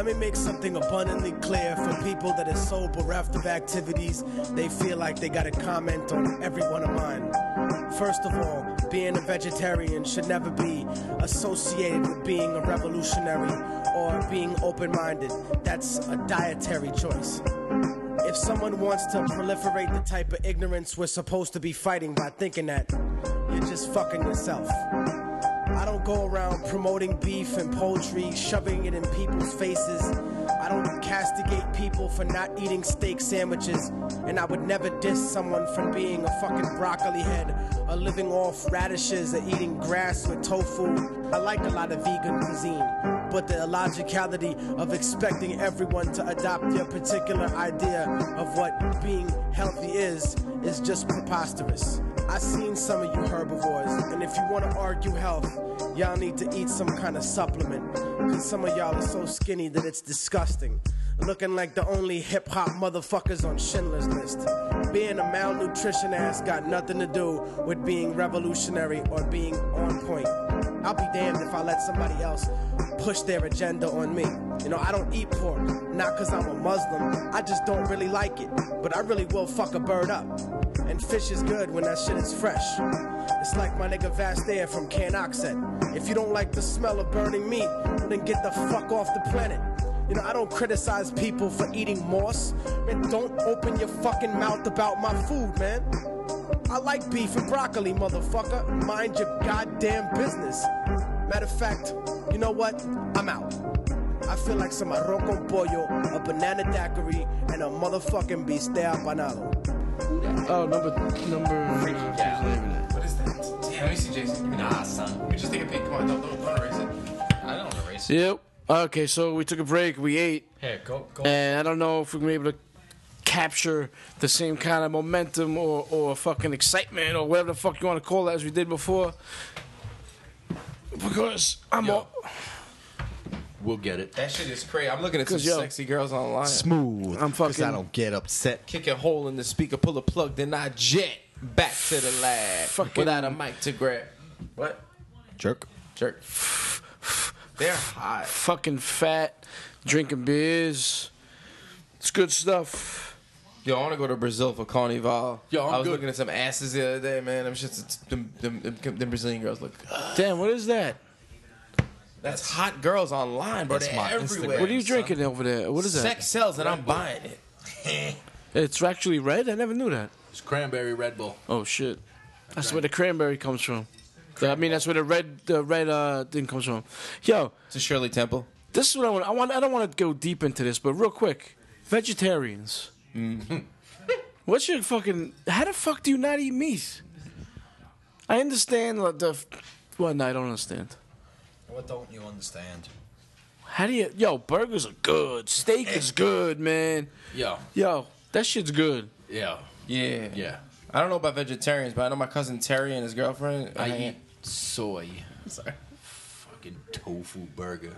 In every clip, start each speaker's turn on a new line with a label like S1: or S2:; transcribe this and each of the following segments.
S1: Let me make something abundantly clear for people that are so bereft of activities, they feel like they gotta comment on every one of mine. First of all, being a vegetarian should never be associated with being a revolutionary or being open minded. That's a dietary choice. If someone wants to proliferate the type of ignorance we're supposed to be fighting by thinking that, you're just fucking yourself. I don't go around promoting beef and poultry, shoving it in people's faces. I don't castigate people for not eating steak sandwiches, and I would never diss someone for being a fucking broccoli head or living off radishes or eating grass with tofu. I like a lot of vegan cuisine, but the illogicality of expecting everyone to adopt your particular idea of what being healthy is is just preposterous. I seen some of you herbivores, and if you want to argue health, y'all need to eat some kind of supplement. Cause some of y'all are so skinny that it's disgusting. Looking like the only hip hop motherfuckers on Schindler's List. Being a malnutrition ass got nothing to do with being revolutionary or being on point. I'll be damned if I let somebody else push their agenda on me. You know, I don't eat pork, not cause I'm a Muslim, I just don't really like it. But I really will fuck a bird up. And fish is good when that shit is fresh. It's like my nigga Vast Aire from Can said. If you don't like the smell of burning meat, then get the fuck off the planet. You know, I don't criticize people for eating moss. Man, don't open your fucking mouth about my food, man. I like beef and broccoli, motherfucker. Mind your goddamn business. Matter of fact, you know what? I'm out. I feel like some arroz con pollo, a banana daiquiri, and a motherfucking bistec apanado.
S2: Oh, number number.
S3: Yeah. What is that? Damn, let me see Jason. Nah, son. You just take a peek. Come on, don't, don't, don't erase it.
S4: I don't want to race it.
S2: Yep. Okay, so we took a break. We ate,
S4: Here, go, go.
S2: and I don't know if we're gonna be able to capture the same kind of momentum or, or fucking excitement or whatever the fuck you want to call it as we did before. Because I'm
S4: Yo.
S2: all,
S5: We'll get it.
S3: That shit is crazy. I'm looking at some
S2: 'Cause, yo,
S3: sexy girls online.
S5: Smooth.
S2: I'm
S5: 'cause
S2: fucking-
S5: I don't get upset.
S3: Kick a hole in the speaker, pull a plug, then I jet back to the lab
S2: Fucking-
S3: without a mic to grab. What?
S5: Jerk.
S3: Jerk. They're hot.
S2: fucking fat, drinking beers. It's good stuff.
S3: Yo, I want to go to Brazil for Carnival.
S4: Yo, I'm
S3: I was
S4: good.
S3: looking at some asses the other day, man. Them, shits, them, them, them, them Brazilian girls look.
S2: Damn, what is that?
S3: That's hot girls online, bro.
S5: That's
S3: They're
S5: my
S3: everywhere.
S5: Instagram.
S2: What are you drinking over there? What is that?
S3: Sex sells, and I'm buying it.
S2: It's actually red. I never knew that.
S5: It's cranberry Red Bull.
S2: Oh shit, that's where the cranberry comes from. I mean, that's where the red, the red uh, thing comes from. Yo,
S3: It's a Shirley Temple.
S2: this is what I want. I want. I don't want to go deep into this, but real quick, vegetarians. What's your fucking? How the fuck do you not eat meat? I understand like, the. Well, no, I don't understand.
S4: What don't you understand?
S2: How do you? Yo, burgers are good. Steak is good, man.
S4: Yo,
S2: Yo, that shit's good.
S4: yo,
S3: Yeah.
S4: yeah.
S3: I don't know about vegetarians, but I know my cousin Terry and his girlfriend.
S4: Uh, I
S3: hang-
S4: eat soy.
S3: Sorry.
S5: Fucking tofu burger.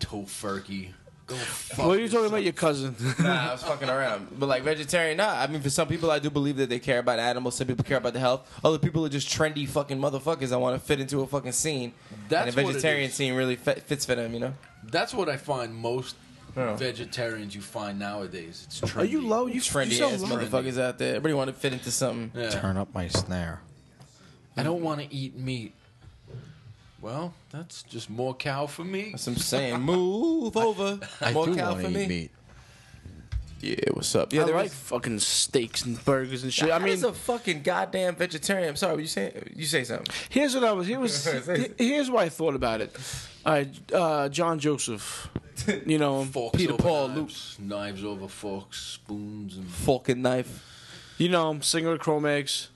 S5: Tofurkey. Go fuck
S2: What are you talking about, your cousin?
S3: Nah, I was fucking around. But like vegetarian, nah. I mean, for some people, I do believe that they care about animals. Some people care about the health. Other people are just trendy fucking motherfuckers that want to fit into a fucking scene.
S5: That's
S3: and the
S5: what it
S3: vegetarian
S5: is.
S3: scene really fit, fits for them, you know.
S5: That's what I find most
S3: Yeah.
S5: vegetarians you find nowadays. It's trendy.
S2: Are you low? You
S3: Trendy
S2: you so
S3: ass
S2: low.
S3: motherfuckers out there. Everybody want to fit into something.
S5: Yeah.
S6: Turn up my snare.
S5: I don't want to eat meat. Well, that's just more cow for me.
S3: That's what I'm saying. Move over.
S6: I
S3: More
S6: do
S3: cow
S6: want
S3: for
S6: to
S3: me.
S6: meat.
S3: Yeah, what's up? Yeah,
S2: I
S3: there
S2: like
S3: is-
S2: fucking steaks and burgers and shit.
S3: I
S2: I
S3: mean,
S2: mean,
S3: a fucking goddamn vegetarian. I'm sorry, what you say? You say something?
S2: here's what I was. Here was. he- here's why I thought about it. All right, uh, John Joseph. You know,
S5: Forks
S3: Peter
S5: over
S3: Paul,
S5: knives, knives over forks, spoons, and
S3: Fork and knife.
S2: you know, singer of Cro-Mags.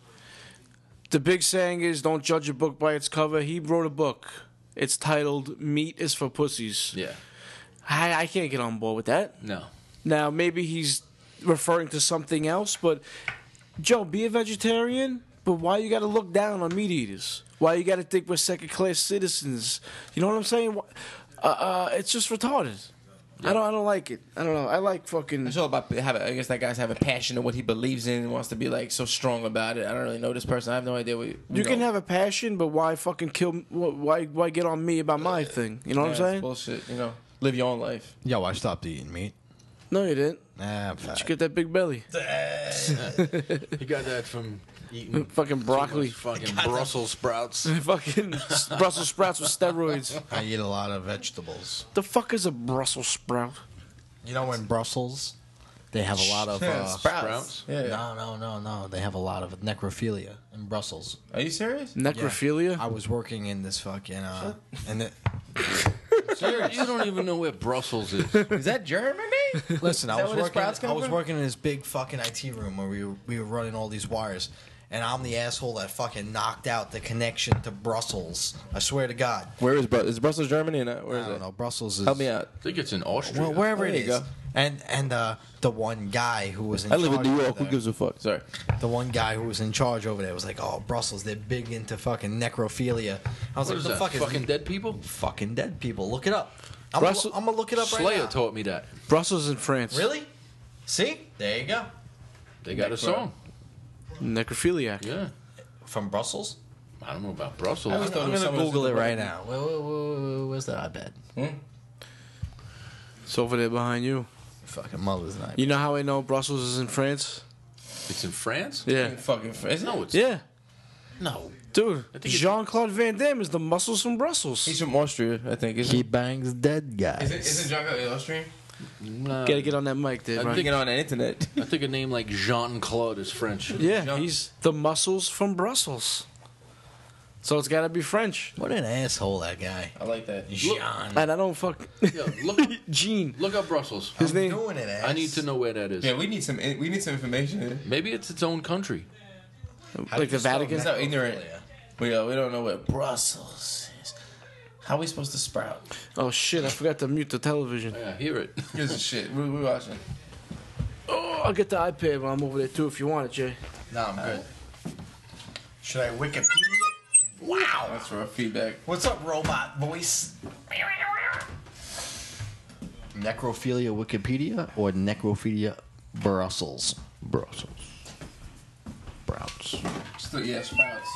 S2: The big saying is, "Don't judge a book by its cover." He wrote a book. It's titled "Meat is for Pussies."
S5: yeah.
S2: I, I can't get on board with that.
S5: No.
S2: Now, maybe he's referring to something else, but Joe, be a vegetarian. But why you got to look down on meat eaters? Why you got to think we're second class citizens? You know what I'm saying? Uh, uh, it's just retarded. I don't. I don't like it. I don't know. I like fucking.
S3: It's all about having. I guess that guy's having a passion of what he believes in and wants to be like so strong about it. I don't really know this person. I have no idea what
S2: You can have a passion, but why fucking kill? Why why get on me about my thing? You know what I'm saying?
S3: Bullshit. You know, live your own life.
S6: Yo, I stopped eating meat.
S2: No, you didn't.
S6: Nah, I'm fat.
S2: Did you get that big belly?
S5: you got that from eating
S2: Fucking broccoli.
S5: fucking Brussels sprouts.
S2: Fucking Brussels sprouts with steroids.
S6: I eat a lot of vegetables.
S2: The fuck is a Brussels sprout?
S6: You know, in Brussels, they have a lot of. Uh,
S5: Sprouts?
S3: Yeah.
S6: No, no, no, no. They have a lot of necrophilia in Brussels.
S3: Are you serious?
S2: Necrophilia?
S6: I was working in this fucking uh, and the,
S5: you don't even know where Brussels is.
S3: Is that Germany?
S6: listen, I
S3: that
S6: was
S3: where the
S6: working.
S3: sprouts come
S6: I was
S3: from?
S6: working in this big fucking IT room where we were, we were running all these wires, and I'm the asshole that fucking knocked out the connection to Brussels. I swear to God.
S3: Where is Brussels? Is Brussels Germany or not? Where
S6: I don't
S3: it?
S6: know. Brussels is.
S3: Help me out.
S5: I think it's in Austria.
S6: Well, wherever
S3: Oh,
S6: it
S3: there
S6: is.
S3: you go.
S6: And and uh, the one guy who was in
S3: I live in
S6: charge
S3: New
S6: over
S3: York. Who
S6: there-
S3: gives a fuck? Sorry.
S6: the one guy who was in charge over there was like, "Oh, Brussels, they're big into fucking necrophilia." I was
S5: What
S6: like,
S5: is
S6: "The
S5: that?
S6: fuck
S5: fucking dead people?
S6: fucking dead people? Look it up. I'm,
S2: Brussels-
S6: gonna, I'm gonna look it up right now.
S5: Slayer
S6: now.
S5: taught me that.
S2: Brussels in France.
S6: Really? See, there you go.
S5: They got a song.
S2: Necrophiliac.
S5: Yeah.
S6: From Brussels.
S5: I don't know about Brussels.
S3: I always thought
S6: I'm gonna Google it right now. Where, where, where, where- where's that iPad? Hmm?
S2: It's over there behind you.
S6: Fucking mother's night.
S2: You know how I know Brussels is in France?
S5: It's in France?
S2: Yeah.
S3: Fucking is it?
S5: No, it's
S2: Yeah.
S5: no.
S2: Dude, Jean Claude Van Damme is the muscles from Brussels.
S3: He's from Austria, I think. Isn't
S6: He bangs dead guys.
S3: Is it, isn't John Claude Austrian?
S5: Nah.
S2: Gotta get on that mic, dude.
S5: I
S2: right?
S5: think-
S3: Get on the internet.
S5: I think a name like Jean Claude is French.
S2: Yeah,
S3: Jean-
S2: he's the muscles from Brussels. So it's gotta be French.
S6: What an asshole that guy.
S3: I like that.
S6: Jean.
S2: And I don't fuck.
S5: Yeah, look up,
S2: Gene.
S5: look up Brussels.
S2: His
S6: I'm
S2: name.
S6: doing it, ass.
S5: I need to know where that is.
S3: Yeah, we need some. We need some information.
S5: Maybe it's its own country.
S6: How do
S2: Like
S6: you
S2: the
S6: spell
S2: Vatican?
S3: It's not ignorant. We uh, we don't know what Brussels is. How are we supposed to sprout?
S2: Oh shit! I forgot to mute the television.
S5: Oh, yeah, hear it.
S3: Here's the shit. We we watching.
S2: Oh, I'll get the iPad when I'm over there too if you want it, Jay.
S6: No, I'm good. Should I Wikipedia?
S3: Wow. That's rough feedback.
S6: What's up, robot voice? Necrophilia Wikipedia or Necrophilia Brussels? Brussels. Sprouts.
S3: Still, yeah, sprouts.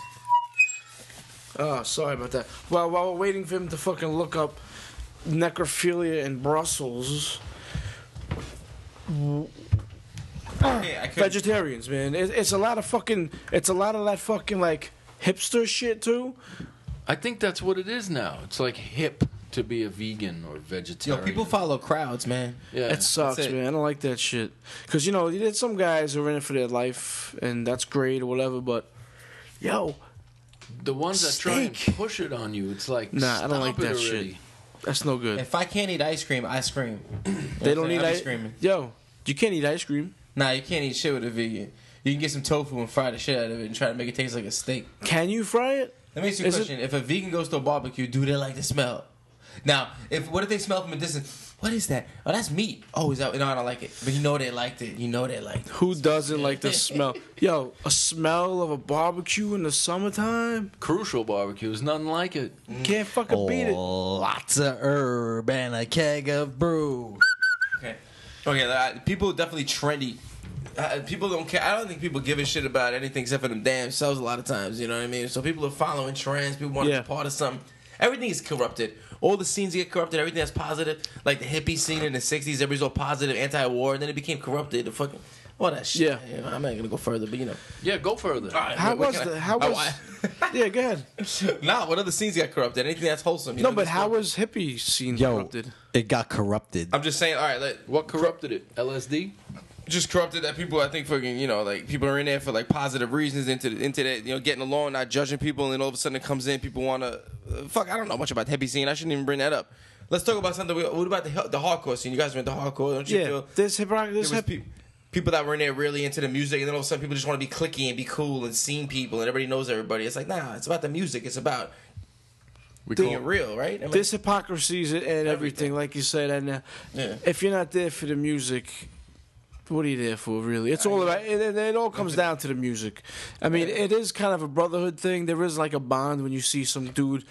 S2: Oh, sorry about that. Well, while we're waiting for him to fucking look up necrophilia in Brussels,
S3: Yeah, I could.
S2: vegetarians, man, it, it's a lot of fucking, it's a lot of that fucking like hipster shit too.
S5: I think that's what it is now. It's like hip to be a vegan or
S3: Yo,
S5: vegetarian.
S3: people follow crowds, man.
S5: Yeah.
S2: It sucks,
S3: it.
S2: man. I don't like that shit. Cause you know, there's some guys who are in it for their life, and that's great or whatever. But yo,
S5: the ones that try and
S2: Steak.
S5: push it on you, it's like
S2: Nah, I don't
S5: stop
S2: like
S5: it
S2: that shit.
S5: already.
S2: that's no good.
S3: If I can't eat ice cream, I scream.
S2: they don't
S3: I'm
S2: eat
S3: saying? I be
S2: ice.
S3: screaming.
S2: Yo, you can't eat ice cream.
S3: Nah, you can't eat shit with a vegan. You can get some tofu and fry the shit out of it and try to make it taste like a steak.
S2: Can you fry it?
S3: Let me ask you a
S2: Is it-
S3: question: If a vegan goes to a barbecue, do they like the smell? Now, if what if they smell from a distance? What is that? Oh, that's meat. Oh, is that? No, I don't like it. But you know they liked it. You know they liked it.
S2: Who doesn't like the smell? Yo, a smell of a barbecue in the summertime?
S5: Crucial barbecues, nothing like it.
S2: Can't fucking beat it.
S6: Lots of herb and a keg of brew.
S3: Okay. Okay. uh, People definitely trendy. Uh, people don't care. I don't think people give a shit about anything except for them damn selves a lot of times. You know what I mean? So people are following trends. People want
S2: Yeah.
S3: to be part of something. Everything is corrupted. All the scenes get corrupted. Everything that's positive, like the hippie scene in the '60s, everybody's all positive, anti-war, and then it became corrupted. The fucking all that shit.
S2: Yeah.
S3: You know, I'm not gonna go further, but you know.
S5: Yeah, go further.
S3: All right,
S2: How
S3: what- what
S2: was
S3: can I-
S2: the? How was?
S3: I-
S2: Yeah, go ahead.
S3: nah, what other scenes got corrupted? Anything that's wholesome. You
S2: No,
S3: know,
S2: but how
S3: go-
S2: was hippie scene
S6: Yo,
S2: corrupted?
S6: it got corrupted.
S3: I'm just saying. All right, let,
S5: What corrupted it? LSD?
S3: Just corrupted that people. I think fucking you know like people are in there for like positive reasons into the, into that you know getting along, not judging people, and then all of a sudden it comes in, people want to uh, fuck. I don't know much about the hippie scene. I shouldn't even bring that up. Let's talk about something. What about the the hardcore scene? You guys went to hardcore, don't you
S2: Yeah,
S3: feel?
S2: there's hip
S3: There
S2: There's
S3: was
S2: hip.
S3: people that were in there really into the music, and then all of a sudden people just want to be clicky and be cool and seeing people, and everybody knows everybody. It's like nah, it's about the music. It's about
S5: We
S3: being
S5: call-
S3: real, right? I mean,
S2: There's hypocrisies and everything,
S3: Everything.
S2: like you said. And uh,
S3: Yeah.
S2: if you're not there for the music, what are you there for, really? It's all about. It, it, all comes down to the music. I mean, it is kind of a brotherhood thing. There is like a bond when you see some dude.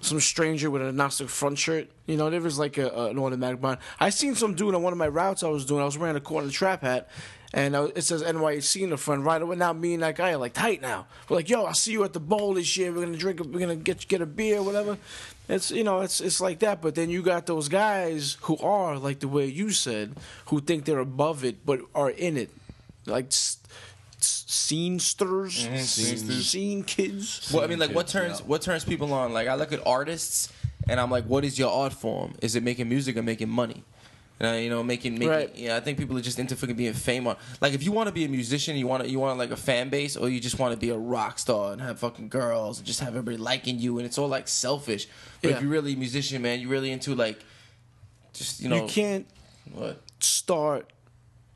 S2: Some stranger with Agnostic Front shirt, you know, there is like a, a- an automatic bond. I seen some dude on one of my routes I was doing. I was wearing a corner trap hat, And uh, it says NYC in the front. Right away, now me and that guy are like tight now. We're like, yo, I'll see you at the bowl this year. We're gonna drink. We're gonna get get a beer, whatever. It's you know, it's it's like that. But then you got those guys who are like the way you said, who think they're above it but are in it, like s- s- scene sters,
S3: scenesters.
S2: scene kids.
S3: Well, I mean, like, what turns
S5: yeah.
S3: what turns people on? Like, I look at artists, and I'm like, what is your art form? Is it making music or making money? Uh, you know, making, making
S2: Right.
S3: yeah. I think people are just into fucking being famous. Like, if you want to be a musician, you want to, you want like a fan base, or you just want to be a rock star and have fucking girls and just have everybody liking you, and it's all like selfish. But
S2: Yeah.
S3: if you're really a musician, man, you're really into like, just you know,
S2: you can't
S3: what?
S2: start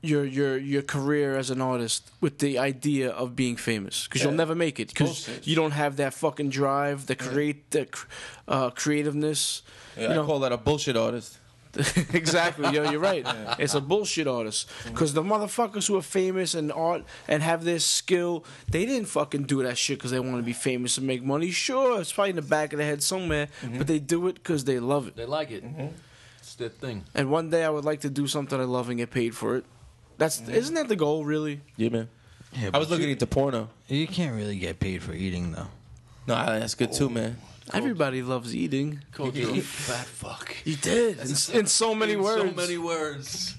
S2: your your your career as an artist with the idea of being famous because you'll never make it because you don't have that fucking drive, the create the uh, creativeness.
S3: Yeah,
S2: you
S3: I
S2: know,
S3: call that a bullshit artist.
S2: exactly. Yo, you're right. It's a bullshit artist because the motherfuckers who are famous and art and have this skill, they didn't fucking do that shit because they want to be famous and make money. Sure, it's probably in the back of their head somewhere, mm-hmm. but they do it because they love it.
S5: They like it. Mm-hmm. It's their thing.
S2: And one day I would like to do something I love and get paid for it. That's mm-hmm. isn't that the goal, really?
S3: Yeah, man.
S6: Yeah,
S3: I was
S6: but
S3: at the porno.
S6: you, you can't really get paid for eating though.
S3: No, that's good too, man.
S2: Everybody loves eating.
S5: Called you a fat fuck.
S2: You did in, in so many
S5: In
S2: words.
S5: So many words.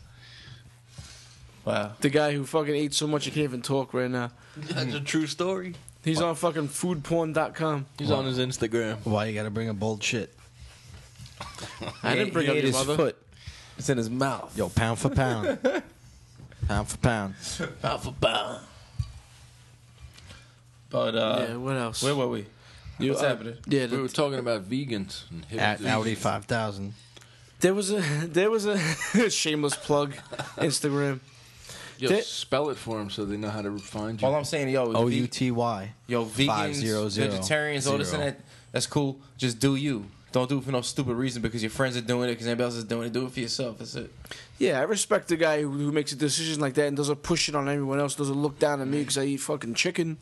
S3: Wow.
S2: The guy who fucking ate so much he can't even talk right now.
S5: That's a true story.
S2: He's on fucking foodporn.com.
S5: He's on his Instagram.
S6: Why you gotta bring a bold shit?
S2: I didn't bring
S3: he
S2: up
S3: ate
S2: your
S3: his
S2: mother.
S3: foot. It's in his mouth.
S6: Yo, pound for pound. pound for pound.
S3: Pound for bound. But uh,
S2: yeah, what else?
S3: where were we?
S2: You-
S3: What's
S2: uh,
S3: happening?
S2: Yeah,
S5: We were talking about vegans and hip
S6: At. Audi five thousand.
S2: there was a there was a shameless plug Instagram.
S5: Yo,
S2: They-
S5: spell it for them so they know how to find you.
S3: All I'm saying, yo,
S6: O
S3: ve-
S6: U T Y.
S3: yo, vegans,
S6: Five zero zero
S3: vegetarians, all this and
S6: zero.
S3: that. That's cool. Just do you. Don't do it for no stupid reason because your friends are doing it because anybody else is doing it. Do it for yourself. That's it.
S2: Yeah, I respect the guy who, who makes a decision like that and doesn't push it on everyone else. Doesn't look down at me because I eat fucking chicken.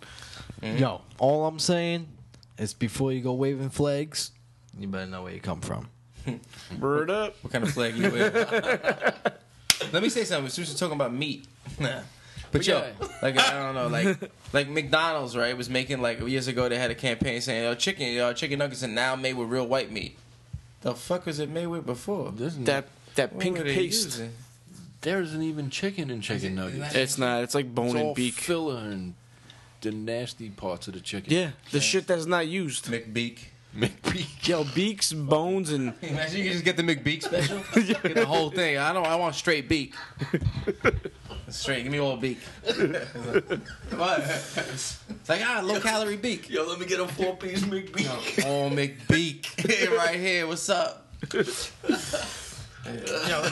S6: Yo, all I'm saying is before you go waving flags, you better know where you come from.
S2: Bird up.
S3: What kind of flag you wear? Let me say something. Since we're talking about meat, but
S5: But
S3: yo,
S5: yeah.
S3: like I don't know, like like McDonald's, right? Was making like years ago they had a campaign saying, "Yo, chicken, yo, chicken nuggets are now made with real white meat." The fuck was it made with before?
S5: Isn't
S2: That that
S3: What
S2: pink paste.
S3: using?
S5: there isn't even chicken in chicken nuggets.
S2: It's not. It's like
S5: It's
S2: bone
S5: all
S2: and beak.
S5: filler and the nasty parts of the chicken.
S2: Yeah, the shit that's not used.
S3: McBeak.
S5: McBeak.
S2: Yo, beaks, bones, and
S3: Imagine you can just get the McBeak special. Get the whole thing. I don't. I want straight beak. Straight. Give me all beak. what? It's like ah, low calorie beak.
S5: Yo, let me get a four piece McBeak.
S3: Oh, McBeak right here. What's up? Yo.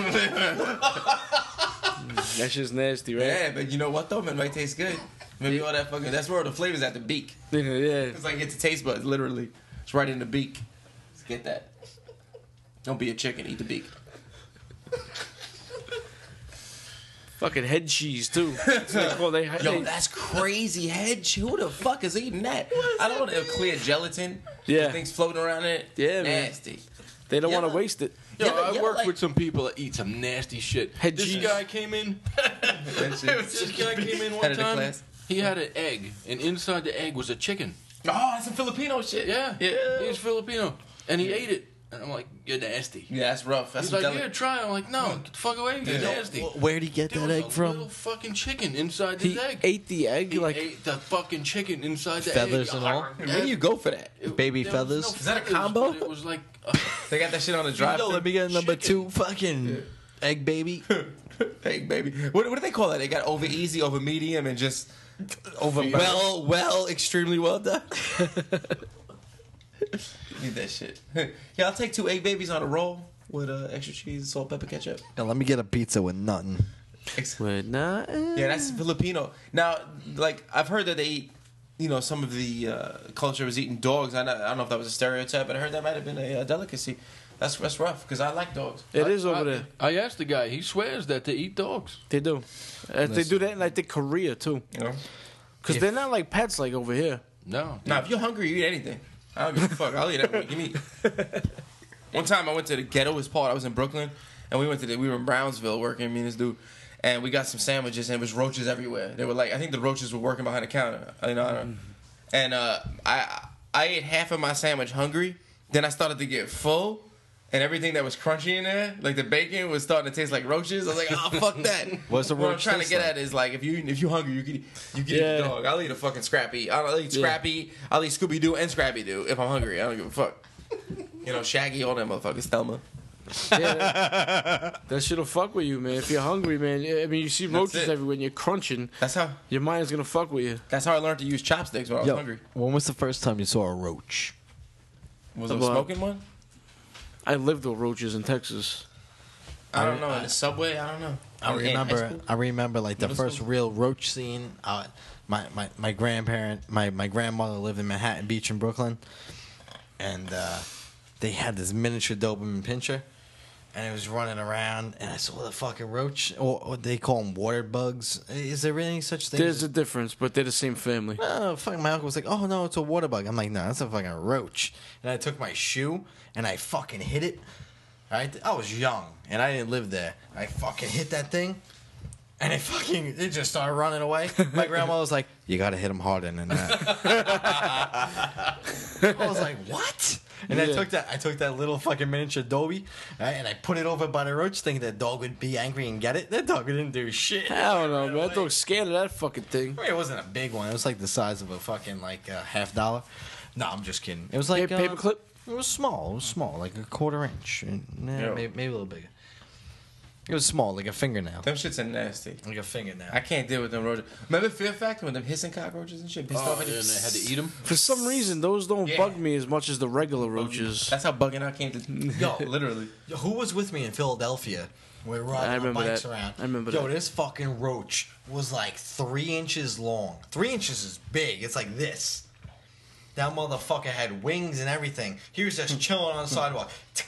S2: that's just nasty, right?
S3: Yeah, but you know what though? Man, it might taste good. Maybe all that fucking. That's where the flavors at the beak.
S2: Yeah, yeah.
S3: It's like it's a taste buds, literally. It's right in the beak. Let's get that. Don't be a chicken. Eat the beak.
S2: Fucking head cheese too. What they
S3: Yo,
S2: they-
S3: that's crazy head. cheese. Who the fuck is eating that? I don't want to clear gelatin.
S2: Yeah.
S3: things floating around in it.
S2: Yeah, man.
S3: nasty.
S2: they don't
S3: Yeah.
S2: want to waste it.
S5: Yo,
S3: Yeah,
S5: I
S3: yeah,
S5: work
S3: like-
S5: with some people that eat some nasty shit.
S2: Head
S5: this
S2: cheese.
S5: guy came in. this guy came in one time. He had an egg, and inside the egg was a chicken.
S3: Oh, that's some Filipino shit.
S5: Yeah,
S3: yeah,
S5: He's Filipino, and he ate it. And I'm like, "You're nasty."
S3: Yeah, that's rough. That's
S5: He's like,
S3: deli-
S5: "Yeah, try." it." I'm like, "No, get the fuck away! You're
S3: Yeah.
S5: nasty."
S6: Where'd he get
S5: There
S6: that
S5: was
S6: egg
S5: a little
S6: from?
S5: fucking chicken inside
S2: He
S5: his egg.
S2: ate the egg
S5: He
S2: like
S5: ate the fucking chicken inside the
S6: Feathers
S5: egg.
S6: and all?
S3: Where do you go for that?
S5: It-
S6: Baby
S5: there was
S6: feathers?
S5: no
S3: Is that a
S5: feathers,
S3: combo?
S5: but It was like, uh,
S3: They got that shit on the drive.
S6: Yo, let me get number two fucking egg baby.
S3: Hey, baby. What, what do they call that? They got over easy, over medium, and just over well, well, extremely well done. Need that shit. yeah, I'll take two egg babies on a roll with uh, extra cheese, salt, pepper, ketchup.
S6: Yo, let me get a pizza with nothing.
S2: Wait, nah. eh.
S3: Yeah, that's Filipino. Now, like I've heard that they eat, you know, some of the uh, culture was eating dogs. I, know, I don't know if that was a stereotype, but I heard that might have been a, uh delicacy. That's that's rough because I like dogs.
S2: It is
S5: I,
S2: over there.
S5: I asked the guy. He swears that they eat dogs.
S2: They do. Uh, they do that in I think Korea too.
S3: You know.
S2: Because they're not like pets like over here.
S5: No.
S3: Now, if you're hungry, you eat anything. I don't give a fuck. I'll eat everything. Give me. One time I went to the ghettoest part. I was in Brooklyn, and we went to the, we were in Brownsville working. Me and this dude, and we got some sandwiches, and it was roaches everywhere. They were like, I think the roaches were working behind the counter. You know, I don't know. and uh, I I ate half of my sandwich hungry. Then I started to get full. And everything that was crunchy in there, like the bacon, was starting to taste like roaches. I was like, "Oh fuck that!"
S6: What's the
S3: what I'm trying to get
S6: like?
S3: at is like if you if you hungry, you can you can eat
S2: Yeah.
S3: a dog. I'll eat a fucking Scrappy. I'll eat Scrappy. I'll eat Scooby Doo and Scrappy Doo if I'm hungry. I don't give a fuck. You know, Shaggy, all that motherfuckers. Thelma.
S2: Yeah, that, that shit'll fuck with you, man. If you're hungry, man. I mean, you see roaches everywhere and you're crunching.
S3: That's how.
S2: Your mind's gonna fuck with you.
S3: That's how I learned to use chopsticks when I was
S6: Yo,
S3: hungry.
S6: when was the first time you saw a roach?
S3: Was it a smoking one?
S2: I lived with roaches in Texas.
S3: I don't know. In the subway, I don't know.
S6: I
S3: in high
S6: remember.
S3: school?
S6: I remember like the
S3: Middle
S6: first
S3: school?
S6: real roach scene. Uh, my, my my grandparent, my my grandmother lived in Manhattan Beach in Brooklyn, and uh, they had this miniature Doberman pincher, and it was running around, and I saw the fucking roach, or, or they call them water bugs. Is there really any such thing?
S2: There's
S6: as-
S2: a difference, but they're the same family.
S6: Oh, fucking my uncle was like, "Oh no, it's a water bug." I'm like, "No, that's a fucking roach." And I took my shoe and I fucking hit it. Right, I was young and I didn't live there. I fucking hit that thing, and it fucking it just started running away. My grandma was like, "You gotta hit him harder than that." I was like, "What?" And I took that I took that little fucking miniature Dobie, right, and I put it over by the roach, thinking that dog would be angry and get it. That dog didn't do shit.
S2: I don't know, man. That dog's scared of that fucking thing.
S6: I mean, it wasn't a big one. It was like the size of a fucking like uh, half dollar. No, I'm just kidding. It was like
S2: a paper
S6: uh,
S2: clip?
S6: It was small. It was small, like a quarter inch. And, nah,
S3: Yeah.
S6: maybe, maybe a little bigger. It was small, like a fingernail.
S3: Them shits are nasty.
S6: Like a fingernail.
S3: I can't deal with them roaches. Remember Fear Factor when them hissing cockroaches and shit pissed
S5: Oh,
S3: off?
S5: and
S3: at you?
S5: they had to eat them.
S2: For some reason, those don't
S3: Yeah.
S2: bug me as much as the regular roaches.
S3: That's how bugging out came to.
S6: Yo.
S3: literally.
S6: Yo, Who was with me in Philadelphia? We were riding
S2: I
S6: our
S2: remember
S6: bikes
S2: that.
S6: around.
S2: I remember
S6: Yo,
S2: that.
S6: this fucking roach was like three inches long. Three inches is big. It's like this. That motherfucker had wings and everything. He was just chilling on the sidewalk. Tick,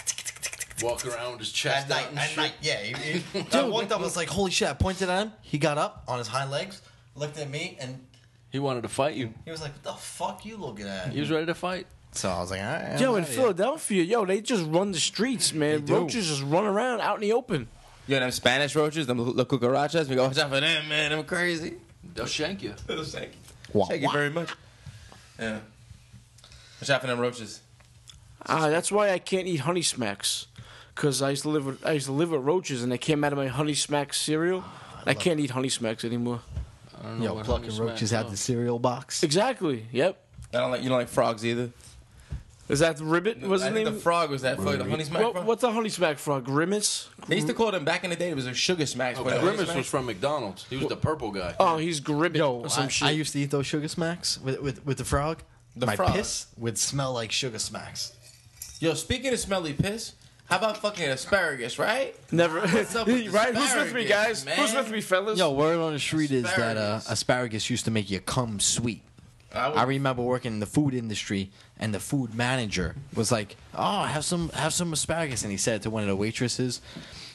S5: Walking around with his chest
S6: At night,
S5: out and
S6: at
S5: shit.
S6: night, yeah. He, he, I walked up, I was like, "Holy shit!" I pointed at him. He got up on his hind legs, looked at me, and
S5: He wanted to fight you.
S6: he was like, "What the fuck you looking at?"
S5: He was ready to fight.
S6: So I was like, "All right."
S2: Yo, in
S6: outta here."
S2: Philadelphia, yo, they just run the streets, man.
S6: do.
S2: Roaches just run around out in the open.
S3: Yo, them Spanish roaches, them la cucarachas, we go watch out for them, man. Them crazy.
S5: They'll shank you.
S3: Thank you.
S6: Wah,
S3: Thank you
S6: wah.
S3: very much. Yeah. Watch out for them roaches.
S2: Ah, that's why I can't eat honey smacks. Cause I used to live with I used to live with roaches, and they came out of my honey smacks cereal. Ah, I can't eat honey smacks anymore.
S5: I don't know
S6: Yo,
S5: what
S6: plucking roaches
S5: out
S6: have the cereal box.
S2: Exactly. Yep.
S3: I don't like you don't like frogs either.
S2: Is that the ribbit? What's
S3: I
S2: the
S3: think
S2: name?
S3: the frog was that fuck, the honey smack
S2: What,
S3: frog.
S2: what's a honey smack frog? Grimace?
S3: They used to call them back in the day. It was a sugar smacks. But a
S5: Grimace
S3: smack-
S5: was from McDonald's. He was the purple guy.
S2: Oh, he's Gribbit
S6: Yo,
S2: or some
S6: I,
S2: shit.
S6: I used to eat those sugar smacks with with, with the frog.
S3: The
S6: My
S3: frog?
S6: piss would smell like sugar smacks.
S3: Yo, speaking of smelly piss, how about fucking asparagus, right?
S2: Never.
S3: What's up with
S2: right? Who's with me,
S3: asparagus,
S2: guys?
S3: man?
S2: Who's with me, fellas?
S6: Yo, word on the street is that uh,
S3: Asparagus.
S6: asparagus used to make you cum sweet.
S3: I would-
S6: I remember working in the food industry, and the food manager was like, "Oh, have some, have some asparagus," and he said it to one of the waitresses,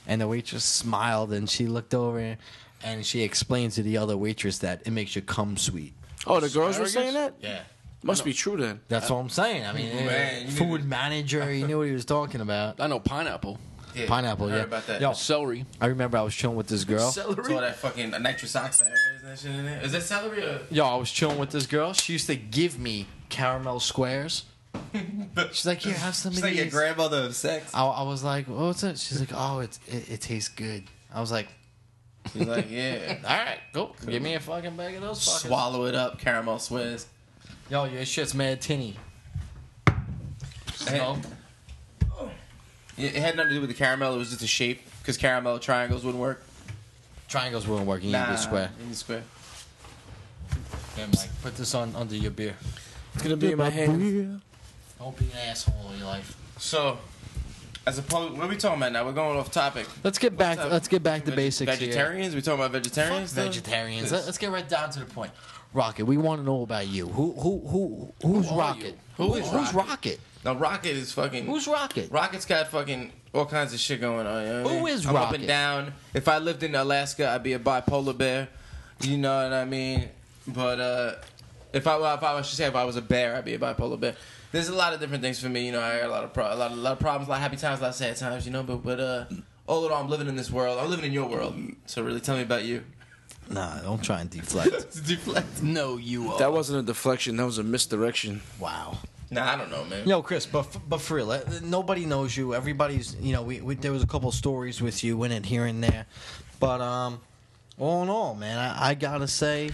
S6: and the waitress smiled, and she looked over, and she explained to the other waitress that it makes you cum sweet.
S2: oh, the girls were
S5: Asparagus?
S2: saying that?
S6: Yeah,
S2: Must be true then.
S6: that's what I'm saying. I mean,
S3: Man, you
S6: food
S3: to-
S6: manager, he knew what he was talking about.
S5: I know pineapple.
S3: Yeah,
S6: Pineapple,
S3: I heard
S6: yeah.
S3: about that.
S6: Yo,
S5: Celery.
S6: I remember I was chilling with this girl.
S3: Saw that fucking nitrous oxide. What is that shit in there? Is that celery or?
S6: Yo, I was chilling with this girl. She used to give me caramel squares. She's like, "Here, have some
S3: It's
S6: of
S3: like your
S6: these."
S3: grandmother of sex.
S6: I, I was like, "What's it?" She's like, "Oh, it's it, it tastes good." I was like,
S3: He's like, yeah.
S6: "All right, go give me a fucking bag of those fuckers."
S3: Swallow it up, caramel swiss.
S6: Yo, your shit's mad tinny.
S3: Hey,
S6: No?
S3: It it had nothing to do with the caramel. It was just a shape because caramel triangles wouldn't work.
S6: Triangles wouldn't work. You need a square.
S3: you need a square.
S6: Yeah, Mike, put this on under your beer.
S2: It's gonna be in my hand.
S6: Don't be an asshole in your life.
S3: So, as opposed, what are we talking about now? We're going off topic.
S6: Let's get back.
S3: up?
S6: Let's get back to
S3: Veg-
S6: basics. here.
S3: Vegetarians? We talking about
S6: Fuck
S3: vegetarians? though?
S6: vegetarians. Let, us get right down to the point. Rocket, we want to know about you. Who who who who's
S5: Who are
S6: Rocket?
S5: you?
S3: Who is
S6: who's
S3: Rocket?
S6: Rocket?
S3: No, Rocket is fucking.
S6: Who's Rocket?
S3: Rocket's got fucking all kinds of shit going on. You know what I
S6: Who
S3: mean?
S6: is
S3: I'm up
S6: Rocket?
S3: and down. If I lived in Alaska, I'd be a bipolar bear. You know what I mean? But uh, if I well, if I should say if I was a bear, I'd be a bipolar bear. There's a lot of different things for me. You know, I got a lot of pro- a lot of, a lot of problems, a lot of happy times, a lot of sad times. You know, but but uh, although I'm living in this world, I'm living in your world. So really, tell me about you.
S6: Nah, don't try and deflect.
S3: Deflect.
S5: No, you are.
S2: That wasn't a deflection. That was a misdirection.
S6: wow.
S3: Nah, I don't know, man.
S6: Yo, Chris, but f- but for real, uh, nobody knows you. Everybody's, you know, we, we there was a couple stories with you in it here and there, but um, all in all, man, I, I gotta say,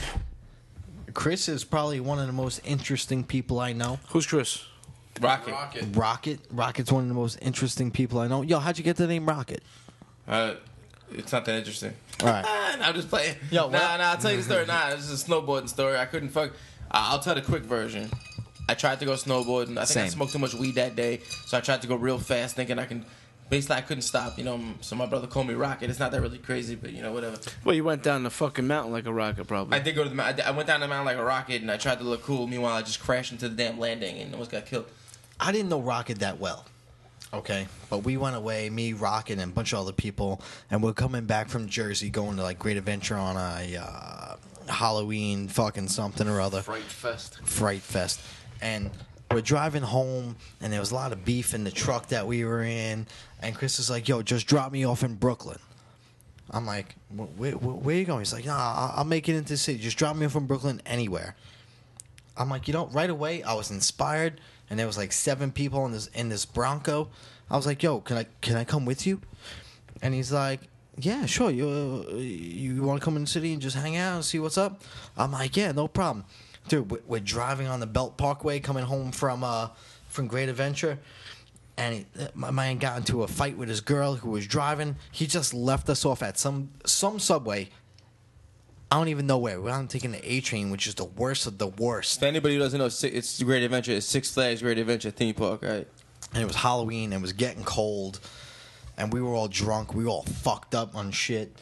S6: Chris is probably one of the most interesting people I know.
S2: Who's Chris?
S3: Rocket.
S5: Rocket.
S6: Rocket, Rocket's one of the most interesting people I know. Yo, how'd you get the name Rocket?
S3: Uh, it's not that interesting.
S6: All right,
S3: Ah, nah, I'm just playing.
S6: Yo,
S3: nah,
S6: what?
S3: nah, I'll tell you the story. Nah, this is a snowboarding story. I couldn't fuck. I- I'll tell the quick version. I tried to go snowboarding. I think I
S6: Same.
S3: smoked too much weed that day, so I tried to go real fast, thinking I can. Basically, I couldn't stop. You know, so my brother called me Rocket. It's not that really crazy, but you know, whatever.
S2: Well, you went down the fucking mountain like a rocket, probably.
S3: I did go to the mountain. I went down the mountain like a rocket, and I tried to look cool. Meanwhile, I just crashed into the damn landing and almost got killed.
S6: I didn't know Rocket that well. Okay, but we went away, me, Rocket, and a bunch of other people, and we're coming back from Jersey, going to like Great Adventure on a uh, Halloween fucking something or other.
S5: Fright Fest.
S6: Fright Fest. And we're driving home, and there was a lot of beef in the truck that we were in. And Chris is like, yo, just drop me off in Brooklyn. I'm like, "Wh- where, where, where you going? He's like, nah, I'll, I'll make it into the city. Just drop me off in Brooklyn anywhere. I'm like, you know, right away, I was inspired, and there was like seven people in this in this Bronco. I was like, yo, can I can I come with you? And he's like, yeah, sure. You uh, you want to come in the city and just hang out and see what's up? I'm like, yeah, no problem, dude. we- We're driving on the Belt Parkway, coming home from uh from Great Adventure, and he, my man got into a fight with his girl who was driving. He just left us off at some some subway. I don't even know where. We're on taking the A train, which is the worst of the worst.
S3: If anybody who doesn't know, Si- it's Great Adventure. It's Six Flags Great Adventure theme park, right?
S6: and it was Halloween. and It was getting cold, and we were all drunk. We were all fucked up on shit,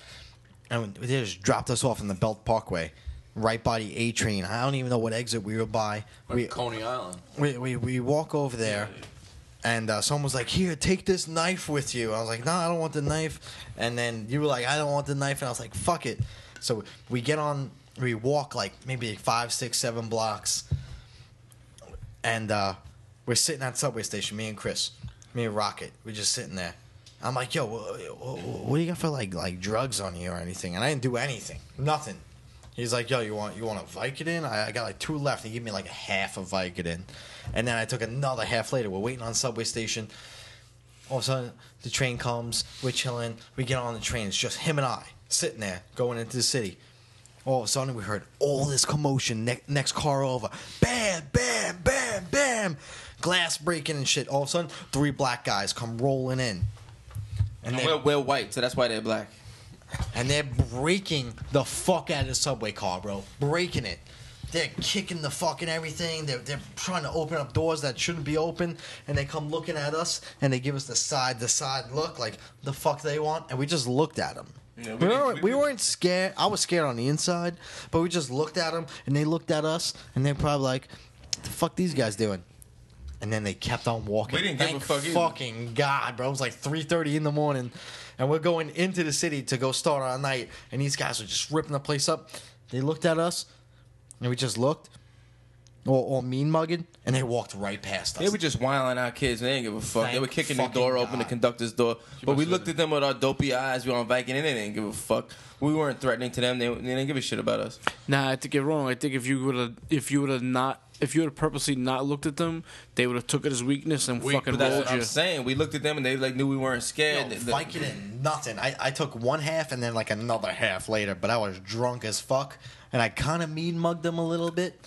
S6: and they just dropped us off in the Belt Parkway, right by the A train. I don't even know what exit we were by. We
S5: Coney Island.
S6: we, we, we walk over there, and uh, someone was like, "Here, take this knife with you." I was like, "No, I don't want the knife." And then you were like, "I don't want the knife," and I was like, "Fuck it." So we get on, we walk like maybe five, six, seven blocks, and uh, we're sitting at subway station. Me and Chris, me and Rocket, we're just sitting there. I'm like, "Yo, wha- wha- what do you got for like like drugs on you or anything?" And I didn't do anything, nothing. He's like, "Yo, you want you want a Vicodin?" I, I got like two left. He gave me like a half of Vicodin, and then I took another half later. We're waiting on subway station. All of a sudden, the train comes. We're chilling. We get on the train. It's just him and I sitting there going into the city. All of a sudden, we heard all this commotion. Ne- next car over, bam, bam, bam, bam, glass breaking and shit. All of a sudden, three black guys come rolling in, and
S3: And we're, we're white, so that's why they're black.
S6: and they're breaking the fuck out of the subway car, bro. Breaking it. They're kicking the fucking everything. They're, they're trying to open up doors that shouldn't be open. And they come looking at us and they give us the side, the side look like the fuck they want. And we just looked at them.
S3: Yeah,
S6: we,
S3: we-
S6: weren't,
S3: we-
S6: we weren't scared. I was scared on the inside, but we just looked at them and they looked at us and they're probably like, "What the fuck these guys doing?" And then they kept on walking.
S3: We didn't give a
S6: Thank
S3: fuck either.
S6: fucking God, bro. It was like three thirty in the morning, and we're going into the city to go start our night. And these guys were just ripping the place up. They looked at us, and we just looked, all, all mean mugging, and they walked right past us.
S3: They were just wiling out kids. and They didn't give a fuck. they were kicking the
S6: fucking
S3: door open, the
S6: God.
S3: conductor's door. But we looked at them with our dopey eyes. We were on Viking, and they didn't give a fuck. We weren't threatening to them. They, they didn't give a shit about us.
S2: Nah, I think you're wrong. I think if you would have, if you would have not, if you would have purposely not looked at them, they would have took it as weakness and
S3: We,
S2: fucking
S3: but that's
S2: rolled
S3: what I'm saying. We looked at them, and they like knew we weren't
S6: Yo,
S3: scared. The- the-
S6: Vicodin, nothing. I, I took one half and then like another half later, but I was drunk as fuck, and I kind of mean mugged them a little bit.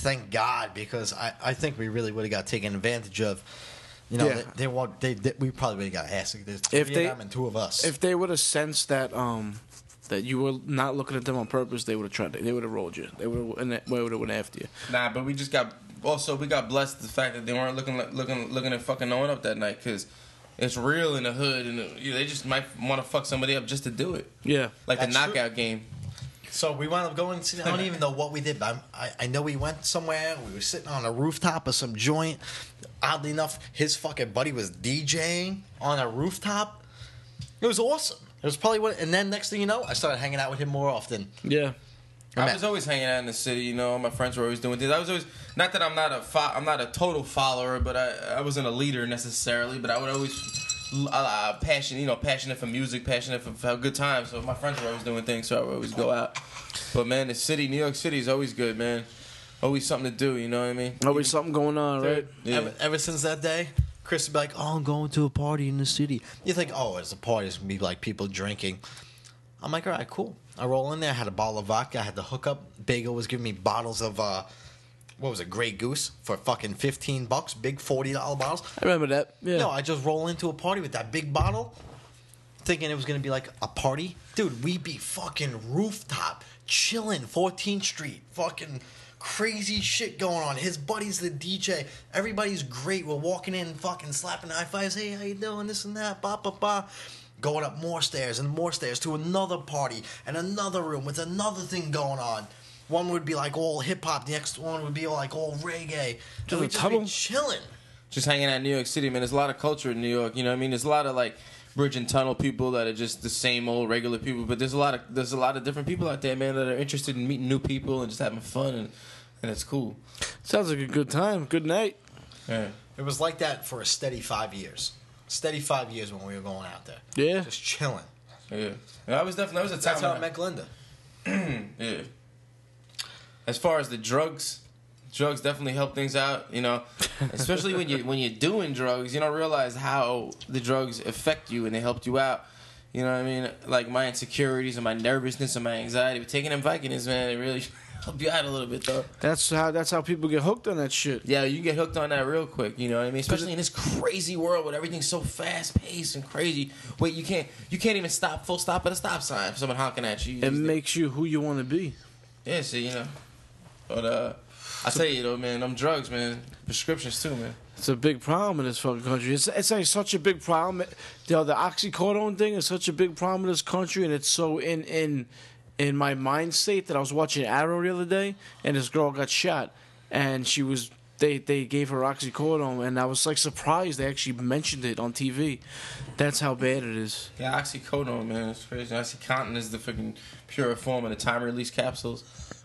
S6: Thank God, because I, I think we really would have got taken advantage of. You know,
S2: Yeah.
S6: they, they, want, they, they we probably would have got asked. There's three
S2: If they-
S6: of them and two of us.
S2: If they would have sensed that, um, that you were not looking at them on purpose, they would have tried. To, they would have rolled you. They would have, and they would have went after you.
S3: Nah, but we just got. Also, we got blessed the fact that they weren't looking like, looking looking at fucking no one up that night because it's real in the hood, and uh, you they just might want to fuck somebody up just to do it,
S2: Yeah.
S3: like
S6: That's
S3: the
S6: true.
S3: knockout game.
S6: So we wound up going. To, I don't even know what we did, but I I know we went somewhere. We were sitting on a rooftop of some joint. Oddly enough, his fucking buddy was DJing on a rooftop. It was awesome. It was probably what. And then next thing you know, I started hanging out with him more often.
S2: Yeah.
S3: I
S6: Man.
S3: was always hanging out in the city, you know. My friends were always doing things. I was always not that I'm not a fo- I'm not a total follower, but I I wasn't a leader necessarily. But I would always uh, passion, you know, passionate for music, passionate for, for a good time. So my friends were always doing things, so I would always go out. But man, the city, New York City, is always good, man. Always something to do. You know what I mean?
S2: Always something going on, right?
S3: Yeah.
S6: Ever, ever since that day, Chris would be like, "Oh, I'm going to a party in the city." You think, "Oh, it's a party. It's gonna be like people drinking." I'm like, "All right, cool." I roll in there. I had a bottle of vodka. I had the hookup. Bagel was giving me bottles of uh, what was it, Grey Goose for fucking fifteen bucks, big forty dollar bottles.
S2: I remember that. Yeah.
S6: No, I just roll into a party with that big bottle, thinking it was gonna be like a party. Dude, we be fucking rooftop, chilling, 14th Street, fucking crazy shit going on. His buddy's the DJ. Everybody's great. We're walking in, fucking slapping high fives. Hey, how you doing? This and that. Ba ba ba. Going up more stairs and more stairs to another party and another room with another thing going on. One would be like all hip hop. The next one would be like all reggae.
S2: Just
S6: we
S2: a
S6: just be chilling.
S3: just hanging out in New York City, man. There's a lot of culture in New York. You know what I mean? There's a lot of like bridge and tunnel people that are just the same old regular people. But there's a lot of there's a lot of different people out there, man, that are interested in meeting new people and just having fun and and it's cool.
S2: Sounds like a good time. Good night.
S3: Yeah.
S6: It was like that for a steady five years. Steady five years when we were going out there.
S2: Yeah.
S6: Just chilling.
S3: Yeah. And I was definitely that was a time.
S6: That's how I met Glinda.
S3: Yeah. As far as the drugs, drugs definitely help things out. You know, especially when you when you're doing drugs, you don't realize how the drugs affect you and they helped you out. You know what I mean? Like my insecurities and my nervousness and my anxiety. But taking them Vicodins, man, it really help you out a little bit though.
S2: That's how that's how people get hooked on that shit.
S3: Yeah, you get hooked on that real quick. You know what I mean? Especially in this crazy world where everything's so fast paced and crazy. Wait, you can't you can't even stop full stop at a stop sign for someone honking at you. You
S2: It makes you who you want to be.
S3: yeah, see, you know. But uh I tell you though, man, them drugs, man, prescriptions too, man.
S2: It's a big problem in this fucking country. It's it's like such a big problem. You know, the oxycodone thing is such a big problem in this country, and it's so in in in my mind state that I was watching Arrow the other day, and this girl got shot, and she was they they gave her oxycodone, and I was like surprised they actually mentioned it on TV. That's how bad it is.
S3: Yeah, oxycodone, man, it's crazy. Oxycontin is the freaking pure form of the time release capsules.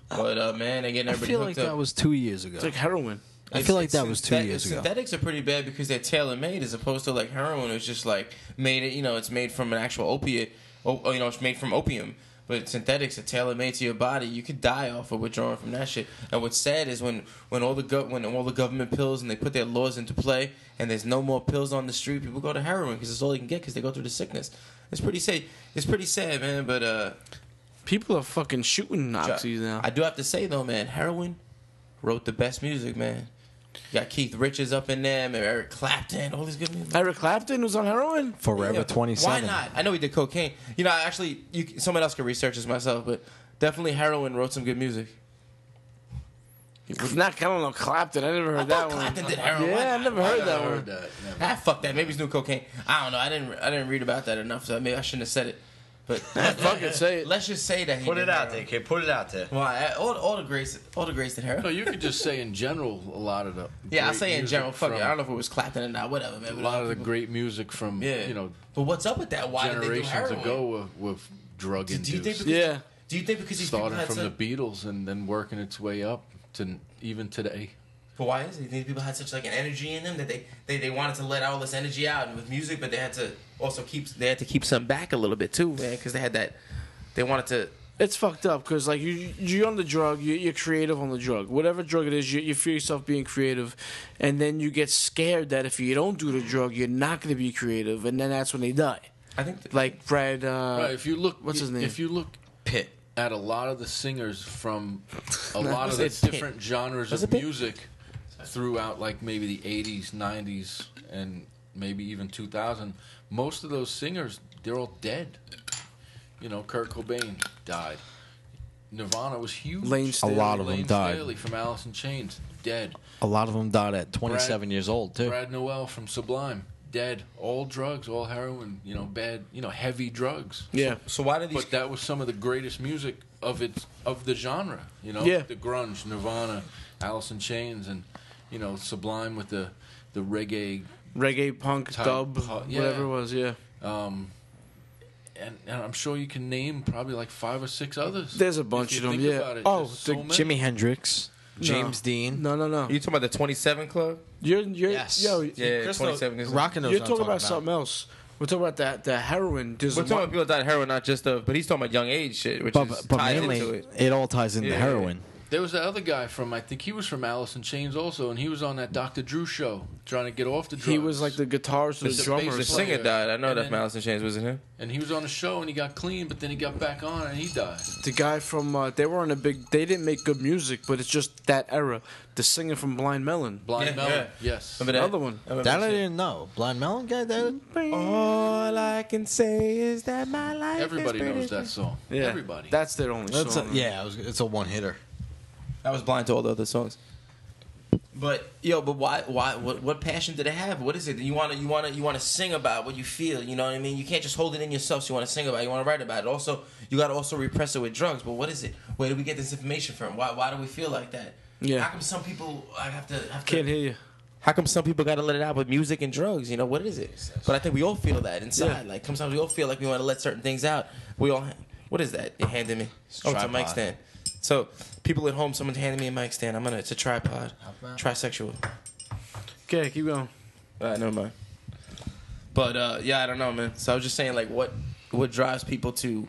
S3: But uh man, they getting
S6: I
S3: everybody
S6: feel
S3: hooked
S6: like
S3: up.
S6: that was two years ago.
S2: It's like heroin.
S6: I feel like that was two
S3: synthet-
S6: years ago.
S3: Synthetics are pretty bad because they're tailor made as opposed to like heroin. It's just like made it. You know, it's made from an actual opiate. Oh, you know, it's made from opium. But synthetics are tailor made to your body. You could die off of withdrawing from that shit. And what's sad is when when all the gov- when all the government pills and they put their laws into play and there's no more pills on the street, people go to heroin because it's all they can get because they go through the sickness. It's pretty sad. It's pretty sad, man. But uh,
S2: People are fucking shooting oxys now.
S3: I do have to say though, man, heroin wrote the best music, man. You got Keith Richards up in them, man, Eric Clapton, all these good music.
S2: Eric Clapton was on heroin.
S6: Forever
S3: Yeah,
S6: 27.
S3: Why not? I know he did cocaine. You know, actually, you, someone else could research this myself, but definitely heroin wrote some good music.
S2: Not I don't know Clapton. I never heard
S3: I
S2: that
S3: thought
S2: one.
S3: Clapton did heroin.
S2: Yeah, I never heard
S5: I
S2: that one.
S5: heard that. Never.
S3: Ah, fuck that. Maybe it's new cocaine. I don't know. I didn't. I didn't read about that enough, so maybe I shouldn't have said it. But
S2: Fuck it, say it.
S3: Let's just say that he
S6: Put
S3: did
S6: it out there,
S3: heroin.
S6: kid. Put it out there.
S3: Why? Eh, all, all the greats, all the greats did heroin.
S5: No, you could just say in general a lot of the
S3: yeah, I'll
S5: great
S3: say in
S5: music
S3: general. Fuck it. I don't know if it was Clapton or not. Whatever, man.
S5: A lot of the great music from
S3: Yeah.
S5: you know
S3: But what's up with that? Why did they do
S5: generations
S3: heroin?
S5: ago with, with drug
S3: Do you think?
S5: induced.
S3: Because,
S2: Yeah.
S3: Do you think because these people
S5: Started
S3: had
S5: from
S3: such,
S5: the Beatles and then working its way up to even today.
S3: But why is it? You think people had such like an energy in them that they, they, they wanted to let all this energy out with music, but they had to also keeps they had to keep some back a little bit too, man, because they had that they wanted to.
S2: It's fucked up because like you you're on the drug, you, you're creative on the drug. Whatever drug it is, you, you feel yourself being creative, and then you get scared that if you don't do the drug, you're not going to be creative, and then that's when they die.
S3: I think that,
S2: Like Brad, uh,
S5: right. If you look,
S2: what's his name?
S5: If you look
S6: Pit.
S5: at a lot of the singers from a lot of the
S3: It's Pit.
S5: different genres
S3: Was
S5: of music throughout, like maybe the '80s, '90s, and maybe even 2000, most of those singers they're all dead. You know, Kurt Cobain died. Nirvana was huge.
S2: Layne Staley.
S6: A lot of them
S5: Layne
S6: died.
S5: Staley from Alice in Chains, dead.
S6: A lot of them died at 27
S5: Brad-
S6: years old, too.
S5: Brad Nowell from Sublime, dead. All drugs, all heroin. You know, bad. You know, heavy drugs.
S2: yeah,
S3: so why did these?
S5: But that was some of the greatest music of its of the genre. You know,
S2: Yeah.
S5: the grunge, Nirvana, Alice in Chains, and you know, Sublime with the the reggae.
S2: Reggae, punk,
S5: Type,
S2: dub,
S5: uh, yeah.
S2: whatever it was. Yeah,
S5: Um, and, and I'm sure you can name probably like five or six others.
S2: there's a bunch
S5: you
S2: of them.
S5: think
S2: yeah.
S5: about it.
S2: Oh,
S5: There's so
S2: the.
S6: Jimi Hendrix. James Dean.
S2: No, no, no.
S3: Are You talking about the 27 Club?
S2: You're, you're,
S6: Yes.
S2: yo,
S3: Yeah,
S6: Crystal-
S3: 27 is.
S6: Rockin' knows
S2: you're
S6: what I'm
S2: talking about
S6: about.
S2: something else. We're talking about that the heroin. There's
S3: We're talking
S2: one-
S3: about people that heroin, not just of. But he's talking about young age shit, which
S6: But,
S3: is
S6: but
S3: tied
S6: mainly,
S3: into
S6: it.
S3: it.
S6: all ties into
S3: Yeah.
S6: heroin.
S5: There was the other guy from I think he was from Alice in Chains also, and he was on that Dr. Drew show trying to get off the drugs.
S2: he was like the guitarist or the
S5: the
S2: drummer. or
S3: The
S2: something.
S3: singer died. I know
S5: And
S3: that
S5: then-
S3: from Alice in Chains, wasn't him?
S5: and he was on the show and he got clean, but then he got back on and he died.
S2: The guy from uh, they were on a big. They didn't make good music, but it's just that era. The singer from Blind Melon.
S5: Blind
S3: Yeah,
S5: Melon,
S3: yeah.
S5: yes.
S3: Remember that?
S2: Another one.
S3: I remember
S6: That I didn't know. Blind Melon guy. That
S3: All I can say is that my life.
S5: Everybody
S3: is
S5: knows that song.
S2: Yeah,
S5: Everybody.
S2: That's their only
S6: that's a,
S2: song.
S6: yeah. It was, it's a one hitter.
S3: I was blind to all the other songs. But yo, but why? Why? What, what passion did it have? What is it? that You want to? You want to? You want to sing about what you feel? You know what I mean? You can't just hold it in yourself. So you want to sing about. it. You want to write about it. Also, you got to also repress it with drugs. But what is it? Where do we get this information from? Why? Why do we feel like that?
S2: Yeah.
S3: How come some people I have to have to
S2: Can't hear you.
S3: How come some people got to let it out with music and drugs? You know what is it? But I think we all feel that inside.
S2: Yeah.
S3: Like sometimes we all feel like we want to let certain things out. We all. What is that? You handed me. Oh, it's a mic stand. So people at home, someone's handing me a mic stand. I'm gonna. It's a tripod. Trisexual.
S2: Okay, keep going.
S3: All right, never mind. But uh, yeah, I don't know, man. So I was just saying, like, what what drives people to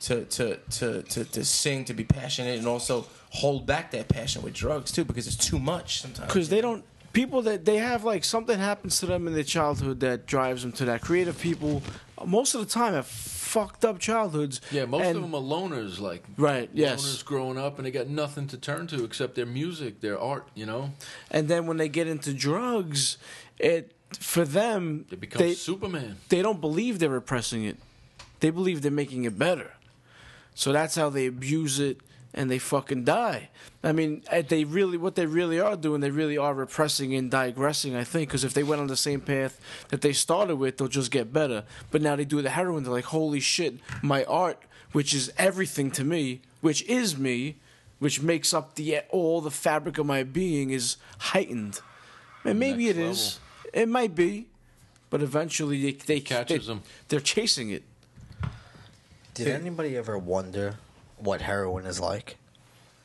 S3: to to to to, to sing, to be passionate, and also hold back that passion with drugs too, because it's too much sometimes.
S2: Because they don't. People that they have like something happens to them in their childhood that drives them to that. Creative people, most of the time, have fucked up childhoods.
S5: yeah, most
S2: and-
S5: of them are loners, like
S2: Right. Yes.
S5: loners growing up, and they got nothing to turn to except their music, their art. You know,
S2: And then when they get into drugs, it for them
S5: they become
S2: they
S5: Superman.
S2: they don't believe they're repressing it. They believe they're making it better. So that's how they abuse it and they fucking die. I mean, eh, they really what they really are doing, they really are repressing and digressing, I think, because if they went on the same path that they started with, they'll just get better. But now they do the heroin, they're like, "Holy shit, my art, which is everything to me, which is me, which makes up the all the fabric of my being is heightened." And maybe it
S5: Next
S2: is. It might be. But eventually they they
S5: Catches them.
S2: They're chasing it.
S6: Did anybody ever wonder what heroin is like?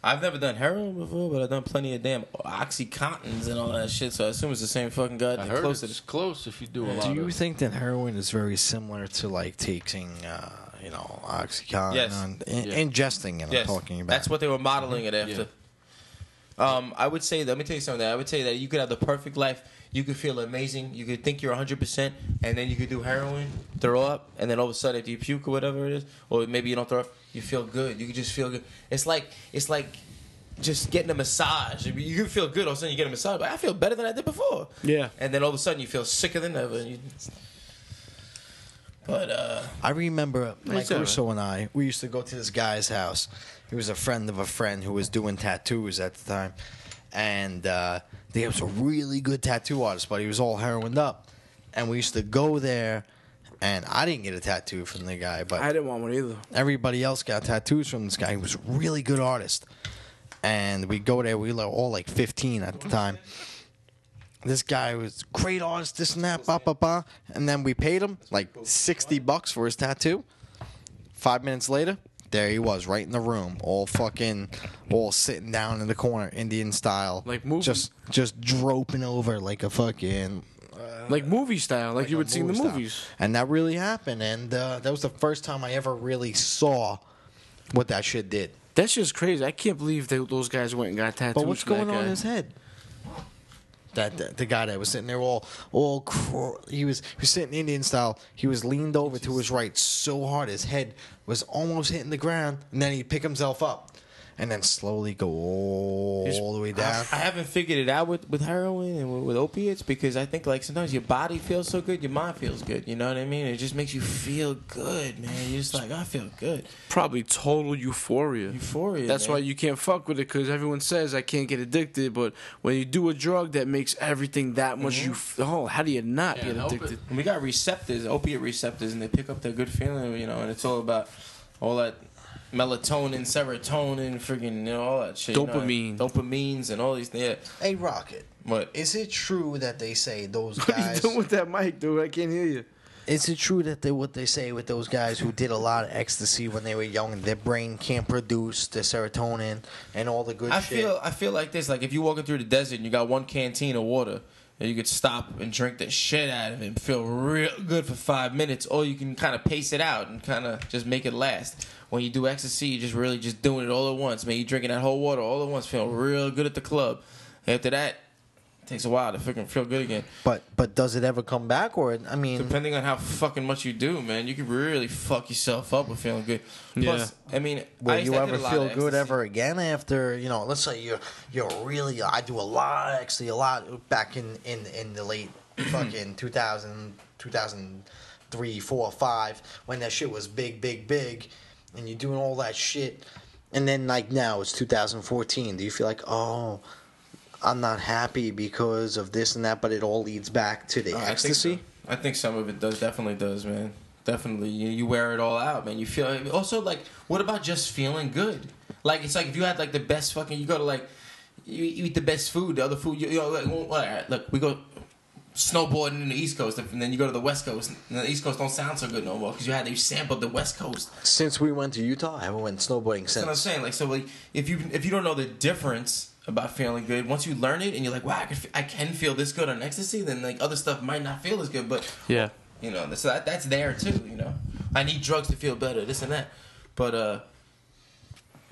S3: I've never done heroin before, but I've done plenty of damn oxycontins and all that shit. So I assume it's the same fucking
S5: I
S3: goddamn
S5: heard
S3: close
S5: it's
S3: this.
S5: close if you do a lot
S6: Do you
S5: of.
S6: think that heroin is very similar to like taking, uh, you know, oxycontin,
S3: Yes.
S6: and in,
S5: Yeah.
S6: ingesting it?
S3: Yes,
S6: I'm talking about.
S3: that's what they were modeling it after. Um, I would say, let me tell you something. I would say that you could have the perfect life. You could feel amazing. You could think you're 100%, and then you could do heroin, throw up, and then all of a sudden, if you puke or whatever it is, or maybe you don't throw up, you feel good. You could just feel good. It's like it's like just getting a massage. You can feel good, all of a sudden you get a massage, but I feel better than I did before.
S2: Yeah.
S3: And then all of a sudden you feel sicker than ever. and You, but uh,
S6: I remember Mike
S2: It's.
S6: Russo and I. We used to go to this guy's house. He was a friend of a friend who was doing tattoos at the time, and uh, he was a really good tattoo artist, but he was all heroined up. And we used to go there, and I didn't get a tattoo from the guy, but
S2: I didn't want one either.
S6: everybody else got tattoos from this guy. He was a really good artist. And we go there, we were all like 15 at the time. This guy was great artist, this and that, ba ba ba. And then we paid him like 60 bucks for his tattoo. Five minutes later, there he was, right in the room, all fucking, all sitting down in the corner, Indian style,
S2: Like movie.
S6: just just droping over like a fucking
S2: Like movie style, like, you would see in the
S6: style.
S2: movies.
S6: And that really happened. And uh, that was the first time I ever really saw what that shit did.
S2: That's just crazy. I can't believe they, those guys went and got tattoos.
S6: But what's
S2: that
S6: going on in his head? That, that the guy that was sitting there all all cr- he was he was sitting Indian style. He was leaned over to his right so hard his head was almost hitting the ground, and then he'd pick himself up, and then slowly go all, the way down.
S3: I haven't figured it out with, with heroin and with, with opiates because I think like sometimes your body feels so good, your mind feels good. You know what I mean? It just makes you feel good, man. You're just like I feel good.
S2: Probably total euphoria.
S3: Euphoria.
S2: That's
S3: man.
S2: why you can't fuck with it because everyone says I can't get addicted. But when you do a drug that makes everything that much, mm-hmm. you oh, how do you not
S5: Can't
S2: get addicted?
S5: it.
S3: And we got receptors, opiate receptors, and they pick up that good feeling, you know. And it's all about all that melatonin, serotonin, friggin' you know all that shit. you know,
S2: Dopamine.
S3: dopamines, and all these. Yeah.
S6: Hey, Rocket,
S3: What?
S6: is it true that they say those
S2: What are you doing with that mic, dude? I can't hear you.
S6: Is it true that they what they say with those guys who did a lot of ecstasy when they were young, their brain can't produce the serotonin and all the good
S3: I
S6: shit?
S3: feel I feel like this. Like if you're walking through the desert and you got one canteen of water, and you could stop and drink the shit out of it and feel real good for five minutes, or you can kind of pace it out and kind of just make it last. When you do ecstasy, you're just really just doing it all at once. Man, you drinking that whole water all at once, feeling real good at the club. After that, it takes a while to fucking feel good again.
S6: but but does it ever come back? Or I mean,
S3: Depending on how fucking much you do, man, you can really fuck yourself up with feeling good. Plus, I mean,
S6: will
S3: I
S6: you
S3: to- I did
S6: ever feel good ever again after you know? Let's say you're you're really. I do a lot actually a lot back in in in the late fucking 2000, 2003, 4, 5 when that shit was big, big, big, and you're doing all that shit, and then like now it's 2014. Do you feel like oh? I'm not happy because of this and that, but it all leads back to the
S3: Uh, I think
S6: ecstasy.
S3: so. I think some of it does, definitely does, man. Definitely, you, you wear it all out, man. You feel also like, what about just feeling good? Like it's like if you had like the best fucking, you go to like, you, you eat the best food, the other food, you, you know, like, well, all right, look, we go snowboarding in the East Coast, and then you go to the West Coast, and the East Coast don't sound so good no more because you had you sampled the West Coast.
S6: Since we went to Utah, I haven't went snowboarding since.
S3: That's what I'm saying. Like so, like if you if you don't know the difference about feeling good, once you learn it and you're like, wow, I can, f- I can feel this good on ecstasy, then like other stuff might not feel as good, but
S2: Yeah.
S3: you know, so that, that's there too. You know, I need drugs to feel better, this and that, but uh,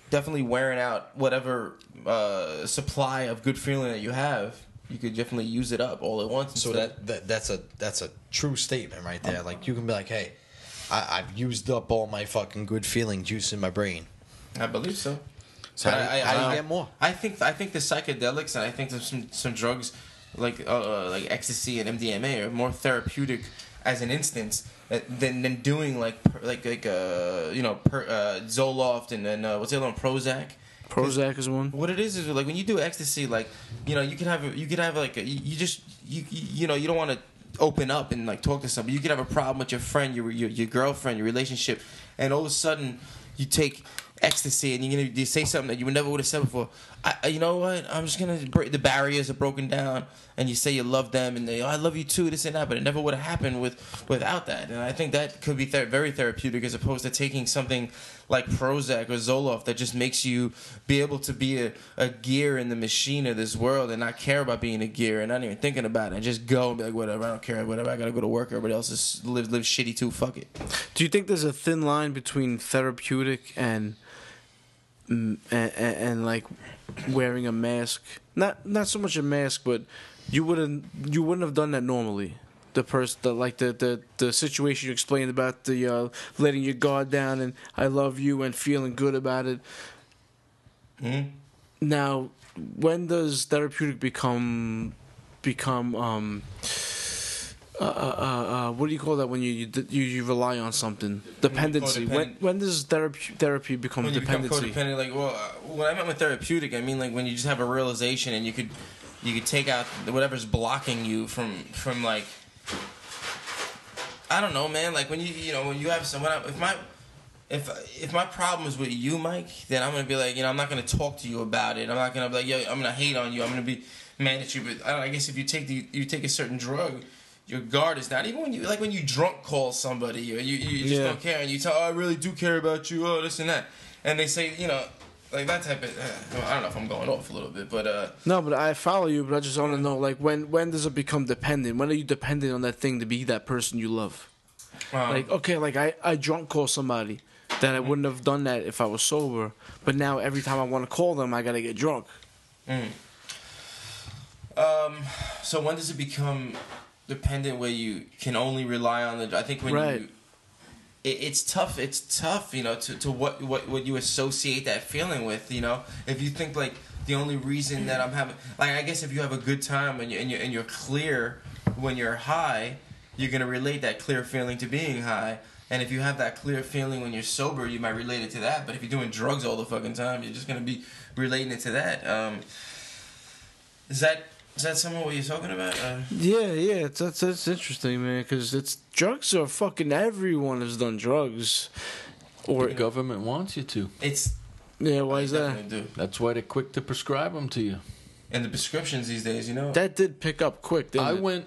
S3: definitely wearing out whatever uh supply of good feeling that you have. You could definitely use it up all at once.
S6: So that, that that's a that's a true statement right there. Like you can be like, hey, I, I've used up all my fucking good feeling juice in my brain.
S3: I believe so.
S6: So
S3: But
S6: how, do- how do you get more?
S3: I think I think the psychedelics and I think some some drugs like uh, uh, like ecstasy and MDMA are more therapeutic as an instance uh, than than doing like like like uh you know per, uh, Zoloft and then uh, what's the other one Prozac.
S2: Prozac is one.
S3: What it is is like when you do ecstasy, like you know you can have a, you could have like a, you just you you know you don't want to open up and like talk to somebody. You could have a problem with your friend, your your, your girlfriend, your relationship, and all of a sudden you take ecstasy and you're gonna you say something that you would never would have said before. I, you know what? I'm just gonna break the barriers are broken down, and you say you love them, and they, oh, I love you too, this and that. But it never would have happened with without that. And I think that could be ther- very therapeutic as opposed to taking something like Prozac or Zoloft that just makes you be able to be a, a gear in the machine of this world and not care about being a gear and not even thinking about it. And just go and be like, whatever, I don't care, whatever. I gotta go to work. Everybody else is live live shitty too. Fuck it.
S2: Do you think there's a thin line between therapeutic and and, and, and like wearing a mask? Not not so much a mask, but you wouldn't you wouldn't have done that normally. The person, the, like the, the the situation you explained about the uh, letting your guard down and I love you and feeling good about it.
S3: Mhm.
S2: Now, when does therapeutic become become um uh, uh, uh, uh, what do you call that when you you, you, you rely on something dependency when when does therapy therapy become
S3: when you become
S2: dependency
S3: codependent, like well, uh, what I meant with therapeutic, I mean like when you just have a realization and you could you could take out whatever's blocking you from from like I don't know, man. Like when you you know when you have someone if my if if my problem is with you, Mike, then I'm gonna be like you know I'm not gonna talk to you about it. I'm not gonna be like yo I'm gonna hate on you. I'm gonna be mad at you. But I, don't I guess if you take the you take a certain drug. Your guard is not even when you like when you drunk call somebody or you, you just
S2: Yeah.
S3: don't care and you tell oh, I really do care about you oh this and that. And they say you know like that type of uh, I don't know if I'm going off a little bit but uh
S2: no but i follow you but i just want to know like when when does it become dependent? When are you dependent on that thing to be that person you love?
S3: Um,
S2: like okay like i i drunk call somebody that i wouldn't have done that if i was sober but now every time i want to call them i gotta get drunk.
S3: Um, so when does it become dependent where you can only rely on the? I think when
S2: Right.
S3: you, it, it's tough. It's tough, you know, to, to what what what you associate that feeling with. You know, if you think like the only reason that I'm having, like, I guess if you have a good time and you and you and you're clear when you're high, you're gonna relate that clear feeling to being high. And if you have that clear feeling when you're sober, you might relate it to that. But if you're doing drugs all the fucking time, you're just gonna be relating it to that. Um, is that is that some of what you're talking about? Uh,
S2: Yeah, yeah, it's, that's that's interesting, man. Because it's drugs are fucking. Everyone has done drugs, or
S5: The government wants you to.
S3: it's
S2: yeah. Why is that?
S3: do.
S5: That's why they're quick to prescribe them to you.
S3: And the prescriptions these days, you know.
S2: That did pick up quick. Didn't
S5: I
S2: it?
S5: went,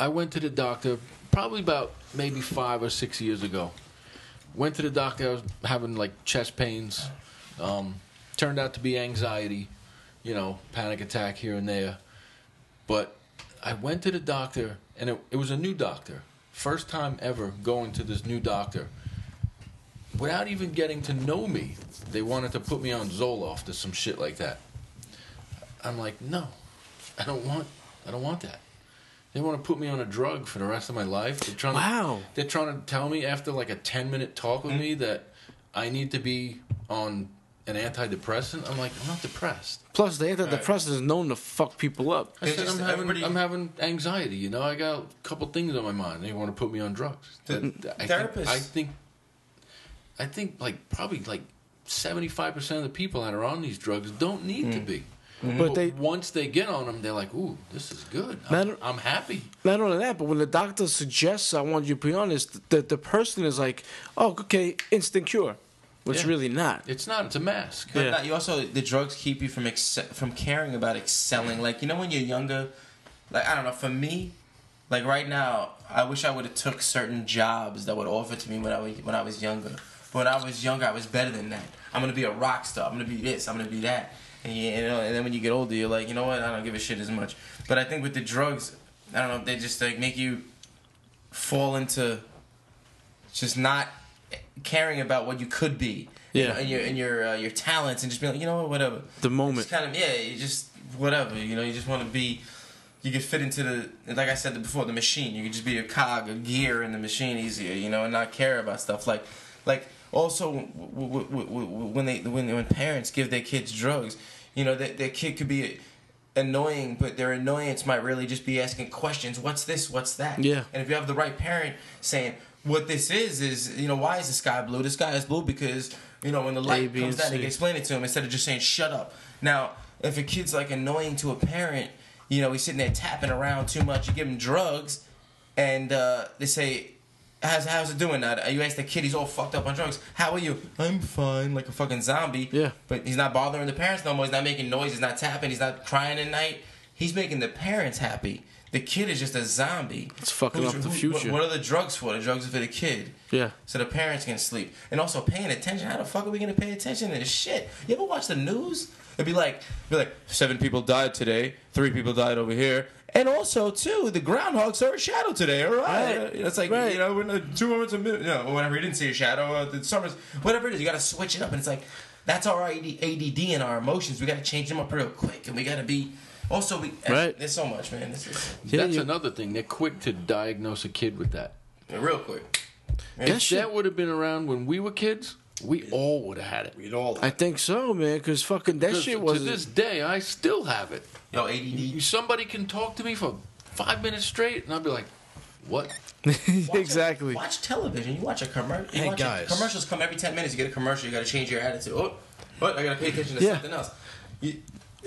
S5: I went to the doctor probably about maybe five or six years ago. Went to the doctor. I was having like chest pains. Um, turned out to be anxiety, you know, panic attack here and there. But I went to the doctor, and it, it was a new doctor. First time ever going to this new doctor. Without even getting to know me, they wanted to put me on Zoloft or some shit like that. I'm like, no, I don't want, I don't want that. They want to put me on a drug for the rest of my life. They're trying
S2: Wow.
S5: to, they're trying to tell me after like a 10 minute talk with mm-hmm. me that I need to be on an antidepressant. I'm like, I'm not depressed.
S2: Plus, the antidepressant is known to fuck people up.
S5: I
S3: It's
S5: said
S3: just
S5: I'm having
S3: everybody-
S5: I'm having anxiety. You know, I got a couple things on my mind. They want to put me on drugs.
S3: The
S5: But I
S3: therapists-
S5: Think, I think, I think like probably like seventy five percent of the people that are on these drugs don't need to mm. be. Mm-hmm.
S2: But they
S5: once they get on them, they're like, "Ooh, this is good. I'm, I'm happy."
S2: Not only that, but when the doctor suggests I want you to be honest, the the person is like, "Oh, okay, instant cure," which
S5: Yeah.
S2: really not.
S5: It's not. It's a mask.
S3: But
S2: Yeah.
S3: not, you also the drugs keep you from ex- from caring about excelling. Like you know when you're younger, like I don't know. For me, like right now, I wish I would have took certain jobs that would offer to me when I was when I was younger. But when I was younger, I was better than that. I'm gonna be a rock star. I'm gonna be this. I'm gonna be that. And you, you know, and then when you get older, you're like, you know what? I don't give a shit as much. But I think with the drugs, I don't know. They just like make you fall into just not caring about what you could be. you
S2: Yeah.
S3: know, and your and your uh, your talents, and just being like, you know what, whatever.
S2: The moment.
S3: It's kind of yeah, you just whatever. You know, you just want to be. You can fit into the like I said before, the machine. You can just be a cog, a gear in the machine easier. You know, and not care about stuff like like also w- w- w- w- when they when when parents give their kids drugs, you know, that their kid could be. Annoying, but their annoyance might really just be asking questions. What's this? What's that?
S2: Yeah.
S3: And if you have the right parent saying, "What this is is, you know, why is the sky blue? The sky is blue because you know when the light
S2: A,
S3: comes down, you can explain it to him instead of just saying shut up. Now, if a kid's like annoying to a parent, you know, he's sitting there tapping around too much. You give him drugs, and uh, they say, "How's how's it doing?" Now, you ask the kid, he's all fucked up on drugs. How are you? I'm fine, like a fucking zombie.
S2: Yeah.
S3: But he's not bothering the parents no more. He's not making noise. He's not tapping. He's not crying at night. He's making the parents happy. The kid is just a zombie.
S2: It's fucking
S3: Who's-
S2: up the
S3: who-
S2: future.
S3: What, what are the drugs for? The drugs are for the kid.
S2: Yeah.
S3: So the parents can sleep. And also paying attention. How the fuck are we gonna pay attention to this shit? You ever watch the news? It'd be like be like seven people died today, three people died over here. And also too, the groundhog saw a shadow today, all right?
S2: Right.
S3: It's like
S2: Right.
S3: you know, when the two moments a minute, you know, or whatever, he didn't see a shadow, uh, the summers whatever it is, you gotta switch it up and it's like that's our AD- ADD and our emotions. We gotta change them up real quick and we gotta be also we
S2: Right.
S3: there's so much, man. This is
S2: Yeah,
S5: That's
S2: you-
S5: another thing. They're quick to diagnose a kid with that.
S3: real quick.
S2: That
S5: If
S2: shit-
S5: that would have been around when we were kids, we all would have had it.
S6: We'd all.
S2: I think so, man. Because fucking that
S5: 'Cause
S2: shit was.
S5: to this day, I still have it.
S3: Yo, ADD.
S5: Somebody can talk to me for five minutes straight, and I'll be like, "What?"
S3: Watch
S2: exactly.
S3: A, watch television. You watch a commercial.
S6: Hey,
S3: watch
S6: guys.
S3: A, commercials come every ten minutes. You get a commercial. You got to change your attitude. Oh, but I got to pay attention to
S2: Yeah.
S3: something else. You,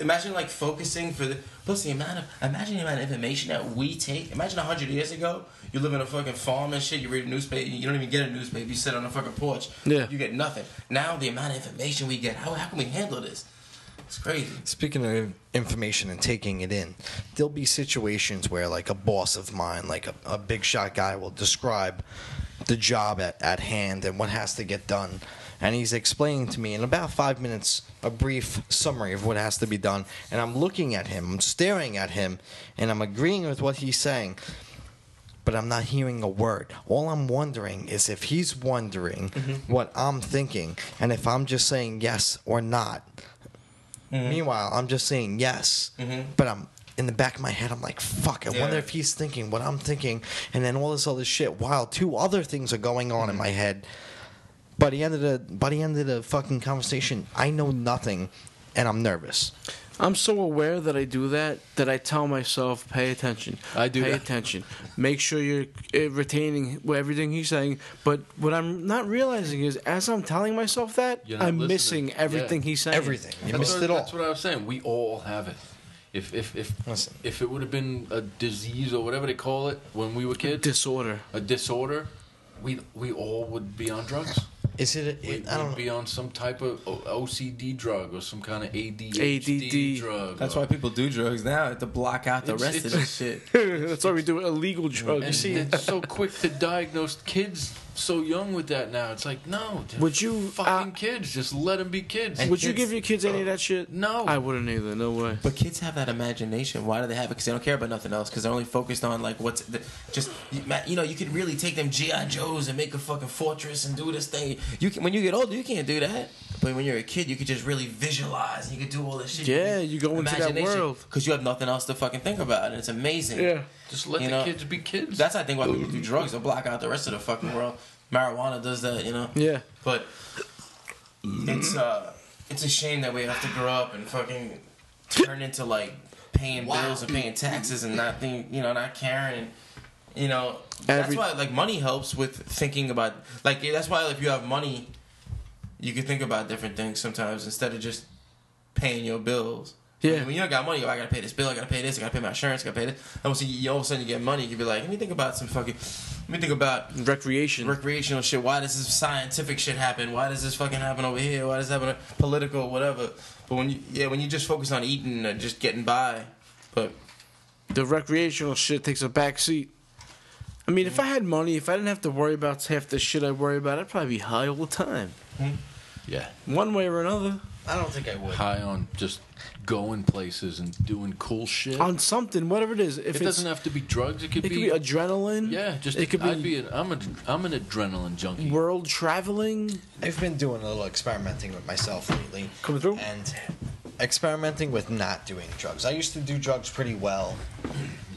S3: imagine like focusing for the plus the amount of imagine the amount of information that we take. Imagine hundred years ago, you live in a fucking farm and shit. You read a newspaper. You don't even get a newspaper. You sit on a fucking porch.
S2: Yeah.
S3: You get nothing. Now the amount of information we get. How how can we handle this? It's crazy.
S6: Speaking of information and taking it in, there'll be situations where, like, a boss of mine, like a, a big shot guy, will describe the job at, at hand and what has to get done. And he's explaining to me in about five minutes a brief summary of what has to be done. And I'm looking at him, I'm staring at him, and I'm agreeing with what he's saying. But I'm not hearing a word. All I'm wondering is if he's wondering mm-hmm. what I'm thinking and if I'm just saying yes or not. Mm-hmm. Meanwhile, I'm just saying yes, mm-hmm. but I'm in the back of my head. I'm like, fuck. I wonder if he's thinking what I'm thinking, and then all this other shit. While two other things are going on in my head. By the end of the by the end of the fucking conversation, I know nothing, and I'm nervous.
S2: I'm so aware that I do that that I tell myself, pay attention.
S5: I do
S2: Pay
S5: that.
S2: attention. Make sure you're uh, retaining everything he's saying. But what I'm not realizing is, as I'm telling myself that, I'm
S5: listening.
S2: missing everything
S5: Yeah.
S2: he's saying.
S6: Everything. You
S5: That's
S6: missed
S5: what,
S6: it all.
S5: That's what I was saying. We all have it. If if if
S6: Listen.
S5: if it would have been a disease or whatever they call it when we were kids,
S2: Disorder.
S5: a disorder, we we all would be on drugs.
S6: Is it?
S5: We,
S6: it I don't
S5: would be on some type of OCD drug or some kind of ADHD
S2: ADD.
S5: drug.
S3: That's
S5: or-
S3: why people do drugs now to block out the
S5: It's-
S3: rest of
S5: it's-
S3: this shit.
S2: That's why we do illegal drugs.
S5: And
S6: see-
S5: it's so quick to diagnose kids so young with that now. It's like no,
S2: Would you,
S5: fucking
S2: uh,
S5: kids? Just let them be kids.
S6: And
S2: Would you give your kids any of that shit?
S5: No.
S2: I wouldn't either. No way.
S3: But kids have that imagination. Why do they have it? Because they don't care about nothing else. Because they're only focused on like what's the, just you you know. You could really take them GI Joes and make a fucking fortress and do this thing. You can when you get older, you can't do that. But when you're a kid, you could just really visualize. and You could do all this shit.
S2: Yeah, you go into that world.
S3: because you have nothing else to fucking think about, and it's amazing.
S2: Yeah.
S5: just let
S3: you
S5: the
S3: know,
S5: kids be kids.
S3: That's I think why people do drugs to block out the rest of the fucking world. Marijuana does that, you know.
S2: Yeah.
S3: But it's uh, it's a shame that we have to grow up and fucking turn into like paying bills and paying taxes and not think, you know, not caring. And, you know, that's why like money helps with thinking about like that's why if you have money, you can think about different things sometimes instead of just paying your bills.
S2: Yeah.
S3: When you don't got money, oh, I gotta pay this bill, I gotta pay this, I gotta pay my insurance, I gotta pay this. And once you, all of a sudden you get money, you can be like, let me think about some fucking, let me think about
S2: Recreation.
S3: recreational shit. Why does this scientific shit happen? Why does this fucking happen over here? Why does this happen? Political, whatever. But when you, yeah, when you just focus on eating and just getting by, but
S2: the recreational shit takes a back seat. I mean, if I had money, if I didn't have to worry about half the shit I worry about, I'd probably be high all the time, hmm.
S5: yeah,
S2: one way or another,
S6: I don't think I would.
S5: high on just going places and doing cool shit.
S2: on something, whatever it is. If
S5: it
S2: it's,
S5: doesn't have to be drugs. It could
S2: it
S5: be,
S2: could be adrenaline.
S5: yeah. Just
S2: it could
S5: I'd
S2: be,
S5: be an, I'm a I'm an adrenaline junkie.
S2: world traveling.
S6: I've been doing a little experimenting with myself lately.
S2: Coming through?
S6: And experimenting with not doing drugs. I used to do drugs pretty well.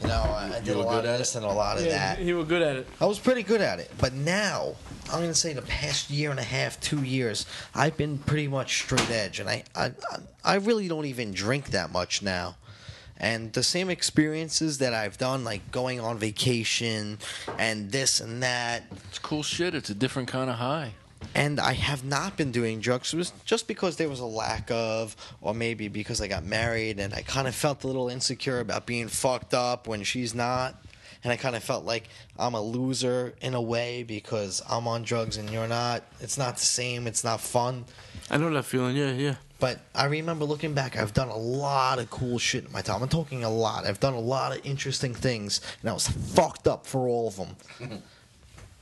S6: You know, I, I did a lot of
S5: at
S6: this and a lot of
S2: Yeah,
S6: that.
S2: he was good at it.
S6: I was pretty good at it. But now, I'm going to say the past year and a half, two years, I've been pretty much straight edge. And I, I, I- I really don't even drink that much now. And the same experiences that I've done, like going on vacation and this and that,
S5: It's cool shit. It's a different kind of high.
S6: And I have not been doing drugs. Just because there was a lack of, or maybe because I got married and I kind of felt a little insecure about being fucked up when she's not. And I kind of felt like I'm a loser in a way because I'm on drugs and you're not. It's not the same. It's not fun.
S2: I know that feeling. Yeah, yeah.
S6: But I remember looking back, I've done a lot of cool shit in my time. I'm talking a lot. I've done a lot of interesting things, and I was fucked up for all of them.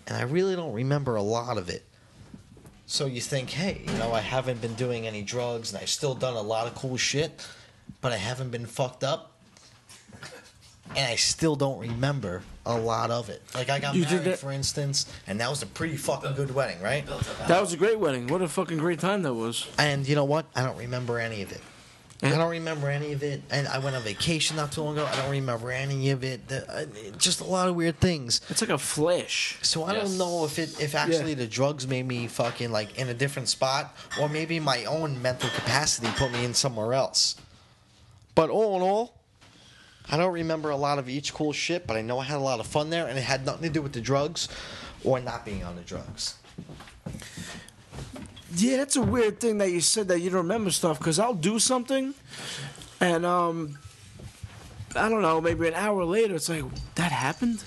S6: and I really don't remember a lot of it. So you think, hey, you know, I haven't been doing any drugs, and I've still done a lot of cool shit, but I haven't been fucked up. And I still don't remember a lot of it. Like I got
S2: You
S6: married,
S2: that-
S6: for instance, and that was a pretty fucking good wedding, right?
S2: That was a great wedding. What a fucking great time that was.
S6: And you know what? I don't remember any of it.
S2: Yeah.
S6: I don't remember any of it. And I went on vacation not too long ago. I don't remember any of it. The- uh, Just a lot of weird things.
S2: It's like a flash.
S6: So I
S5: Yes.
S6: don't know if it if actually the drugs made me fucking like in a different spot, or maybe my own mental capacity put me in somewhere else. But all in all, I don't remember a lot of each cool shit. But I know I had a lot of fun there, and it had nothing to do with the drugs or not being on the drugs.
S2: Yeah, that's a weird thing that you said that you don't remember stuff because I'll do something, and um, I don't know, maybe an hour later, it's like that happened.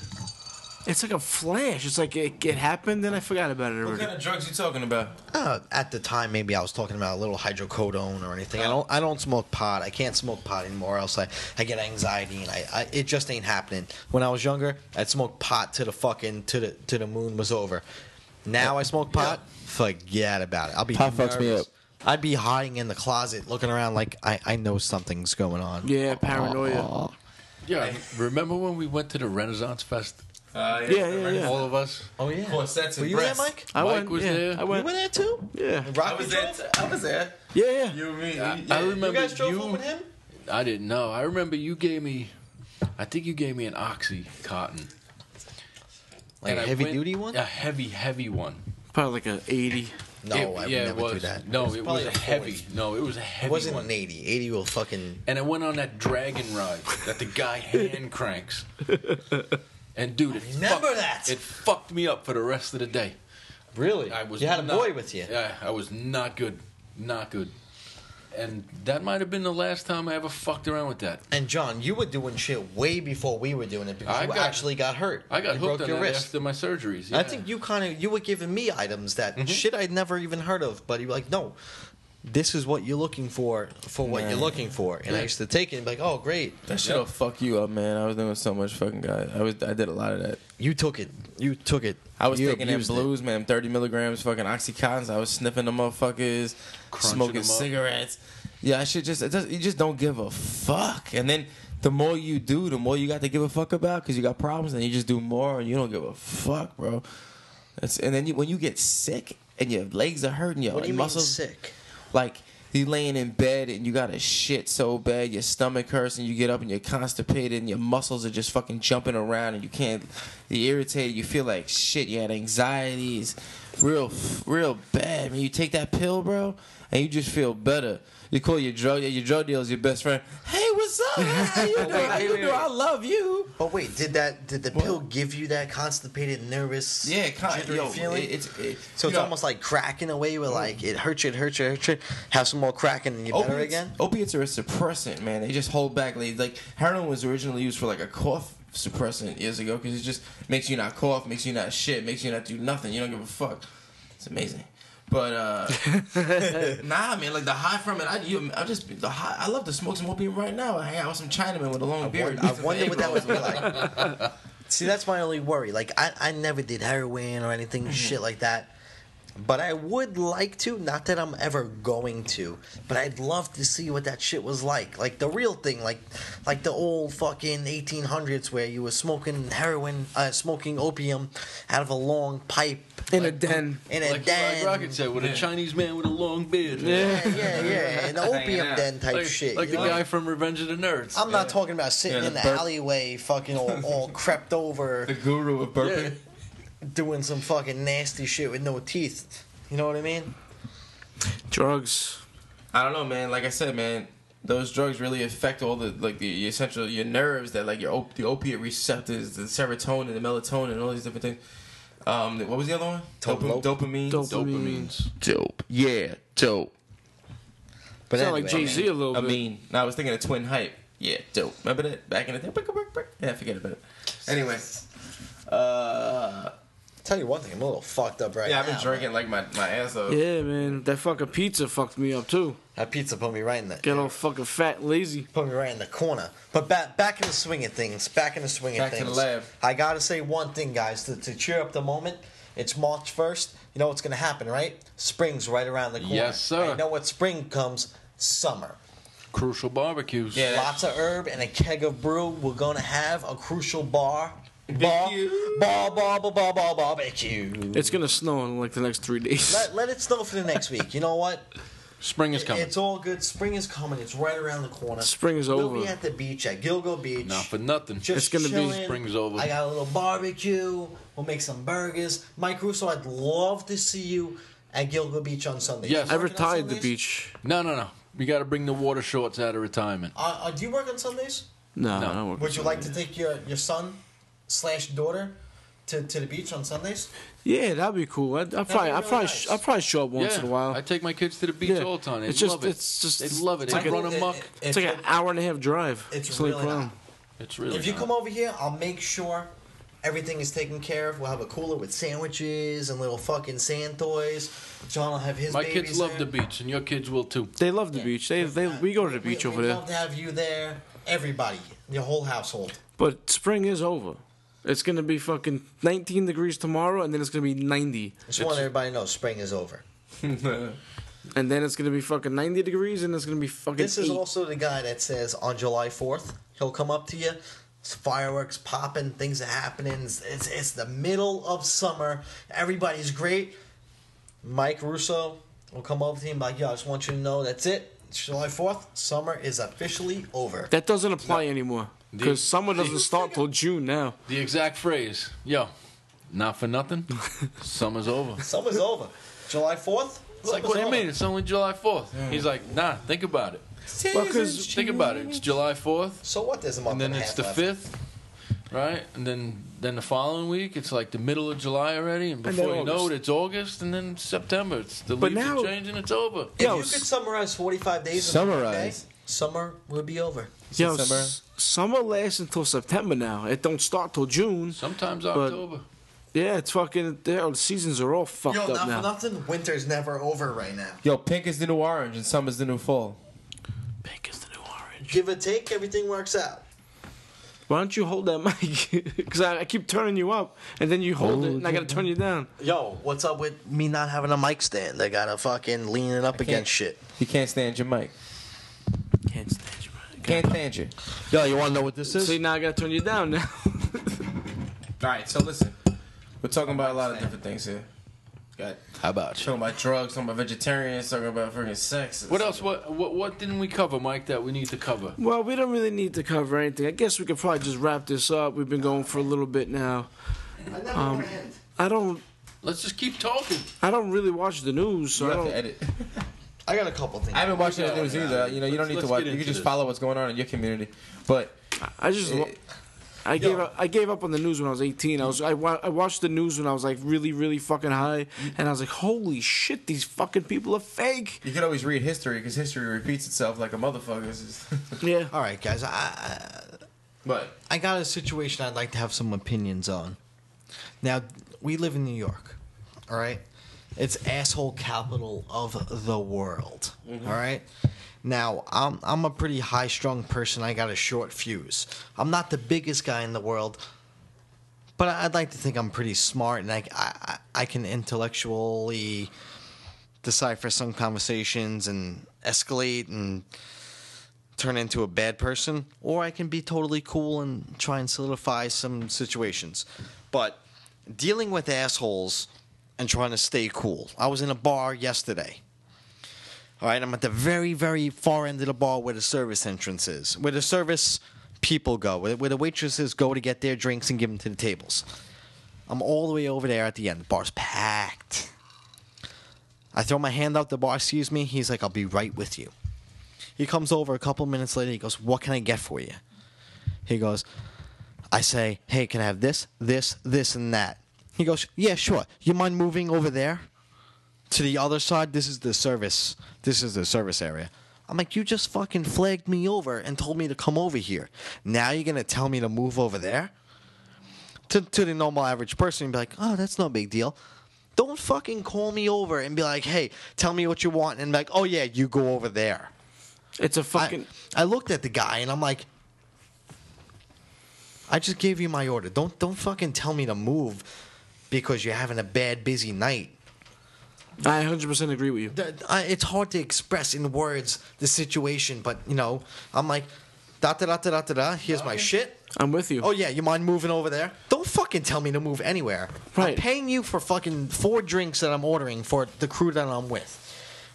S2: It's like a flash. It's like it, it happened, and I forgot about it
S3: what kind of drugs you talking about?
S6: Uh, at the time, maybe I was talking about a little hydrocodone or anything. I don't. I don't smoke pot. I can't smoke pot anymore. Else I, I get anxiety and I, I. It just ain't happening. When I was younger, I'd smoke pot to the fucking to the to the moon was over. Now I smoke pot. Forget about it. I'll be
S7: Pot fucks me
S6: nervous.
S7: up.
S6: I'd be hiding in the closet, looking around like I, I know something's going on.
S2: Yeah, paranoia.
S5: Yeah, remember when we went to the Renaissance Fest?
S3: Uh,
S2: Yeah, yeah, yeah.
S5: All of us.
S6: Oh yeah.
S3: Corsets
S6: Were
S3: and
S6: you there,
S3: breasts.
S6: Mike?
S2: I
S5: Mike
S2: went,
S5: was
S2: yeah,
S5: there.
S2: I
S6: You
S2: went.
S6: were there too.
S2: Yeah,
S6: Rocky
S3: I was there.
S6: drove?
S3: I was there.
S2: yeah, yeah.
S3: You, me,
S5: I,
S3: you-
S5: I remember
S6: You guys drove
S5: you.
S6: home with him?
S5: I didn't know. I remember you gave me. I think you gave me an oxy cotton.
S6: Like
S5: And
S6: a
S5: I
S6: heavy duty one?
S5: A heavy, heavy one.
S2: Probably like an eighty.
S6: No,
S5: It-
S6: I would
S5: yeah,
S6: never
S5: was.
S6: do that.
S5: No,
S6: was
S5: it was
S6: probably
S5: a
S6: a
S5: heavy.
S6: 40.
S5: No, it was a heavy
S6: It wasn't
S5: one.
S6: an 80. 80 will fucking.
S5: And I went on that dragon ride that the guy hand cranks. And dude, it
S6: remember
S5: fucked,
S6: that.
S5: It fucked me up for the rest of the day.
S6: Really?
S5: I was.
S6: you had a boy with you.
S5: Yeah, I was not good. Not good. And that might have been the last time I ever fucked around with that.
S6: And John, you were doing shit way before we were doing it because
S5: I
S6: you
S5: got-
S6: actually got hurt.
S5: I got
S6: you
S5: hooked
S6: broke
S5: on
S6: your
S5: that
S6: wrist.
S5: after my surgeries.
S6: I think you kind of you were giving me items that
S3: Mm-hmm.
S6: shit I'd never even heard of, but you were like, no, this is what you're looking for for what you're looking for, and I used to take it and be like, oh great,
S3: That shit'll fuck you up, man. I was doing so much fucking guy. I was I did a lot of that.
S6: you took it, you took it.
S3: I was
S6: you
S3: taking them
S6: abused it.
S3: blues, man. Thirty milligrams, fucking oxycontins. I was sniffing the motherfuckers,
S5: Crunching
S3: smoking cigarettes. Yeah, I should just, it does, you just don't give a fuck. And then the more you do, the more you got to give a fuck about because you got problems, and you just do more, and you don't give a fuck, bro. That's, and then you, when you get sick and your legs are hurting, your
S6: What do you
S3: muscles
S6: mean sick?
S3: like you laying in bed and you got a shit so bad your stomach hurts and you get up and you're constipated and your muscles are just fucking jumping around and you can't you're irritated you feel like shit you had anxieties real real bad man you take that pill bro and you just feel better you call your drug your drug dealer's your best friend hey what's up how you doing how you doing I love you
S6: But wait, did that did the pill give you that constipated, nervous,
S3: yeah
S6: jittery
S3: yo,
S6: feeling?
S3: it, it's it,
S6: so it's
S3: know,
S6: almost like crack in a way where like it hurts you, it hurts you, it hurts you. Have some more crack and you're better again.
S3: Opiates are a suppressant, man. They just hold back. Like, like heroin was originally used for like a cough suppressant years ago because it just makes you not cough, makes you not shit, makes you not do nothing. You don't give a fuck. It's amazing. But uh nah, man, like the high from it, I you, I just the high. I love to smoke some opium right now. I hang out with some Chinaman with a long beard.
S6: I wonder what that would be like. See, that's my only worry. Like, I, I never did heroin or anything shit like that. But I would like to. Not that I'm ever going to, but I'd love to see what that shit was like. Like the real thing, like like the old fucking 1800s where you were smoking heroin, uh, smoking opium out of a long pipe
S2: in a den.
S6: in a
S5: like,
S6: den.
S5: like Rocket said, with a Chinese man with a long beard.
S6: yeah, yeah, yeah, an opium den type
S5: Like,
S6: shit.
S5: like the
S6: know?
S5: guy from Revenge of the Nerds.
S6: I'm not talking about sitting
S3: Yeah,
S6: in
S3: the
S6: the
S3: burp-
S6: alleyway, fucking all, all crept over.
S3: the guru of burping.
S5: Yeah.
S6: doing some fucking nasty shit with no teeth. You know what I mean?
S2: Drugs.
S3: I don't know, man. Like I said, man, those drugs really affect all the like the essential your nerves that like your op- the opiate receptors, the serotonin, the melatonin, and all these different things. Um, what was the other one?
S6: Dope-
S3: Dopamine.
S2: Dopamine.
S5: Dopamines.
S3: Dope. Yeah, dope.
S6: But
S2: Sound like Jay Z a little
S3: I
S2: bit.
S3: mean, no, I was thinking of Twin Hype. Yeah, dope. Remember that back in the day? Yeah, forget about it. Anyway, uh,
S6: tell you one thing, I'm a little fucked up right
S3: yeah,
S6: now.
S3: Yeah, I've been drinking like my my ass off.
S2: Yeah, man. That fucking pizza fucked me up too.
S6: That pizza put me right in the
S2: Get all fucking fat and lazy.
S6: put me right in the corner. But back back in the swing of things. Back in the swing
S3: Back
S6: of
S3: to
S6: things.
S3: the lab.
S6: I gotta say one thing, guys, to, to cheer up the moment. It's March first. You know what's gonna happen, right? Spring's right around the corner.
S5: Yes, sir.
S6: I know what spring comes. Summer.
S5: Crucial barbecues.
S3: Yeah.
S6: Lots of herb and a keg of brew. We're gonna have a crucial bar. Bar,
S3: Barbecue.
S6: bar, bar, bar, bar, bar, barbecue.
S2: It's gonna snow in like the next three days.
S6: Let, let it snow for the next week. You know what?
S5: Spring is coming.
S6: It's all good. Spring is coming. It's right around the corner.
S2: Spring is over.
S6: we'll
S2: over.
S6: be at the beach at Gilgo Beach.
S5: Not for nothing.
S6: Just
S2: It's gonna be-
S6: chilling.
S5: Spring's over.
S6: I got a little barbecue. We'll make some burgers. Mike Russo, I'd love to see you at Gilgo Beach on Sunday.
S5: Yes.
S2: I
S6: working on
S2: retired the
S6: Sundays?
S2: beach.
S5: no, no, no. We got to bring the water shorts out of retirement.
S6: Uh, uh, do you work on Sundays?
S2: No,
S5: No.
S2: I don't work
S6: Would
S2: with
S6: you like to take your, your son slash daughter to, to the beach on Sundays?
S2: Yeah, that'd be cool. I'd, I'd probably,
S6: be
S2: I'd
S6: really
S2: probably,
S6: nice.
S2: I'd probably show up once
S5: yeah,
S2: in a while.
S5: I take my kids to the beach
S2: Yeah.
S5: all the time. They
S2: It's just-
S5: love it.
S2: it's just-
S5: they love it. They
S6: Michael,
S5: run
S6: it-
S5: amok.
S6: it-
S2: it's like an hour and a half drive.
S6: It's really
S2: problem.
S6: not.
S5: it's really.
S6: if you
S5: not.
S6: come over here, I'll make sure everything is taken care of. We'll have a cooler with sandwiches and little fucking sand toys. John will have his
S5: my kids love
S6: there.
S5: the beach, and your kids will too.
S2: They love the beach. They, they, we go to the beach
S6: we'd
S2: over there.
S6: love to have you there. Everybody, your whole household.
S2: But spring is over. It's gonna be fucking 19 degrees tomorrow, and then it's gonna be 90,
S6: Just want everybody to know spring is over.
S2: and then it's gonna be fucking 90 degrees, and it's gonna be fucking.
S6: This is
S2: eight.
S6: also the guy that says on July 4th, he'll come up to you, fireworks popping, things are happening. It's, it's, it's the middle of summer. Everybody's great. Mike Russo will come over to him like, yo, I just want you to know that's it. It's July 4th. Summer is officially over.
S2: That doesn't apply anymore because summer doesn't start till June now.
S5: The exact phrase, yo, not for nothing. Summer's over.
S6: Summer's over. July 4th?
S5: It's like, what do you mean? It's only July 4th. He's like, nah, think about it.
S2: Well, 'cause-
S5: Think about it. It's July 4th,
S6: So what? There's a month
S5: and then
S6: and
S5: it's
S6: half
S5: the
S6: left.
S5: 5th, right? And then then the following week, it's like the middle of July already, and
S2: then
S5: before you know it, it's August, and then September. It's the
S2: But
S5: leaves
S2: now-
S5: are changing. It's over.
S7: If
S2: Yo,
S7: you could summarize 45 days in
S3: Summarize.
S7: one day, summer would be over.
S2: Yo,
S3: December.
S2: s- summer lasts until September now. It don't start till June.
S5: Sometimes
S2: But-
S5: October.
S2: Yeah, it's fucking. The seasons are all fucked
S7: Yo,
S2: up
S7: not for
S2: now.
S7: nothing, winter's never over right now.
S3: Yo, pink is the new orange and summer's the new fall.
S2: Pink is the new orange.
S7: Give or take, everything works out.
S2: Why don't you hold that mic? Because I, I keep turning you up, and then you hold it, and I gotta turn you down.
S7: Yo, what's up with me not having a mic stand? I gotta fucking lean it up against shit.
S3: You can't stand your mic.
S2: Can't stand you, man.
S3: Can't stand you.
S6: Yo, you want to know what this is?
S2: See, now I gotta turn you down now.
S3: All right, so listen, we're talking about a lot of different things here. Got
S6: How about you?
S3: talking about drugs, talking about vegetarians, talking about freaking sex.
S5: What else? What, what what didn't we cover, Mike? That we need to cover?
S2: well, we don't really need to cover anything. I guess we could probably just wrap this up. We've been going for a little bit now. Um, I don't.
S5: Let's just keep talking.
S2: I don't really watch the news, so
S3: You
S2: I
S3: have to
S2: don't.
S3: edit.
S7: I got a couple things.
S3: I haven't watched the news either. You know, you don't need
S5: Let's
S3: to watch. You can just
S5: this.
S3: follow what's going on in your community. But
S2: I just. wa- I gave up. I gave up on the news when I was 18. I was. I, wa- I watched the news when I was like really, really fucking high, and I was like, "Holy shit, these fucking people are fake."
S3: you can always read history because history repeats itself like a motherfucker.
S2: Yeah.
S6: All right, guys. I, I
S3: but
S6: I got a situation I'd like to have some opinions on. Now, we live in New York, all right? It's asshole capital of the world, mm-hmm. all right? Now, I'm, I'm a pretty high strung person. I got a short fuse. I'm not the biggest guy in the world, but I'd like to think I'm pretty smart and I, I, I can intellectually decipher some conversations and escalate and turn into a bad person, or I can be totally cool and try and solidify some situations. But dealing with assholes and trying to stay cool. I was in a bar yesterday. All right, I'm at the very, very far end of the bar where the service entrance is, where the service people go, where, where the waitresses go to get their drinks and give them to the tables. I'm all the way over there at the end. The bar's packed. I throw my hand out the bar, excuse me. He's like, I'll be right with you. He comes over a couple minutes later. He goes, What can I get for you? He goes, I say, Hey, can I have this, this, this, and that? He goes, Yeah, sure. You mind moving over there to the other side? This is the service. This is the service area. I'm like, You just fucking flagged me over and told me to come over here. Now you're going to tell me to move over there? To, to the normal average person, you'd be like, Oh, that's no big deal. Don't fucking call me over and be like, Hey, tell me what you want. And be like, Oh, yeah, you go over there.
S2: It's a fucking.
S6: I looked at the guy and I'm like, I just gave you my order. Don't don't fucking tell me to move because you're having a bad busy night.
S2: I 100% agree with you.
S6: I, it's hard to express in words the situation, but you know, I'm like, da da da da da da. da. Here's my shit.
S2: I'm with you.
S6: Oh yeah, you mind moving over there? Don't fucking tell me to move anywhere.
S2: Right.
S6: I'm paying you for fucking four drinks that I'm ordering for the crew that I'm with.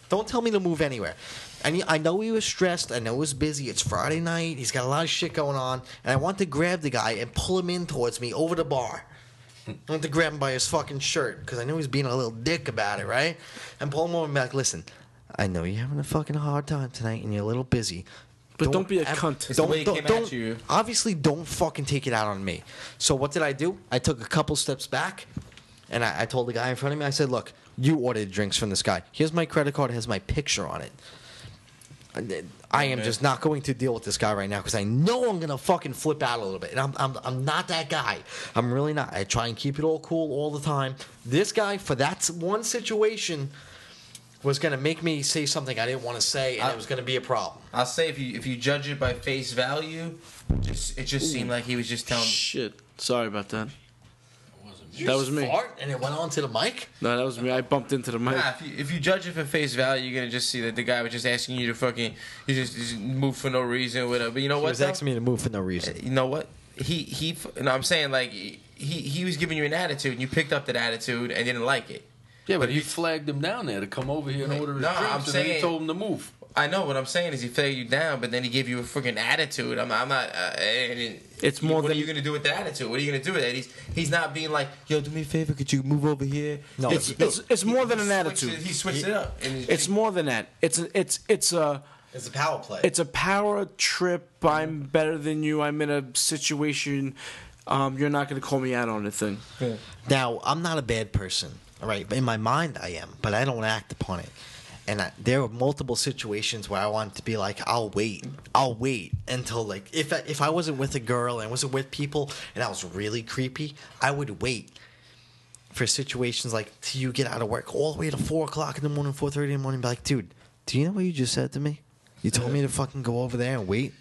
S6: Don't tell me to move anywhere. And I know he was stressed. I know he was busy. It's Friday night. He's got a lot of shit going on, and I want to grab the guy and pull him in towards me over the bar. I want to grab him by his fucking shirt because I know he's being a little dick about it, right? And pull him over and be like, "Listen, I know you're having a fucking hard time tonight, and you're a little busy."
S2: But don't be a
S6: ever-
S2: cunt.
S3: It's the way it came at you.
S6: Obviously, don't fucking take it out on me. So what did I do? I took a couple steps back, and I, I told the guy in front of me. I said, "Look, you ordered drinks from this guy. Here's my credit card. It has my picture on it. And, I am just not going to deal with this guy right now because I know I'm gonna fucking flip out a little bit, and I'm, I'm I'm not that guy. I'm really not. I try and keep it all cool all the time. This guy, for that one situation." Was gonna make me say something I didn't want to say, and
S3: I-
S6: it was gonna be a problem.
S3: I'll say if you if you judge it by face value, just, it just seemed like he was just telling.
S2: Shit. Sorry about that.
S5: Wasn't
S2: That was me.
S6: Fart, and it went onto the mic.
S2: No, that was me. I bumped into the mic.
S3: Nah, if you, if you judge it for face value, you're gonna just see that the guy was just asking you to fucking you just, just move for no reason, whatever. But you know
S6: He
S3: what?
S6: was
S3: though?
S6: asking me to move for no reason.
S3: Uh, you know what? He he. No, I'm saying like he he was giving you an attitude, and you picked up that attitude and didn't like it.
S5: Yeah, but you flagged him down there to come over here and order his
S3: No,
S5: drinks,
S3: I'm
S5: and then you told him to move.
S3: I know what I'm saying is he flagged you down, but then he gave you a freaking attitude. I'm, I'm not. Uh, and
S2: It's more than
S3: What
S2: than-
S3: are you gonna do with that attitude? What are you gonna do with that? He's he's not being like, yo, do me a favor, could you move over here?
S6: No,
S2: It's
S6: it's-
S2: it's it's more than
S3: He
S2: an
S3: switched
S2: attitude.
S3: it- he switched it up. And
S2: It's more than that. It's a, it's it's a
S7: It's a power play.
S2: it's a power trip. I'm better than you. I'm in a situation. um, you're not going to call me out on a anything.
S6: Now, I'm not a bad person, all right? In my mind, I am, but I don't act upon it. And I, there were multiple situations where I wanted to be like, I'll wait, I'll wait until like if I, if I wasn't with a girl and wasn't with people and I was really creepy, I would wait for situations like till you get out of work all the way to four o'clock in the morning, four thirty in the morning, and be like, dude, do you know what you just said to me? You told me to fucking go over there and wait.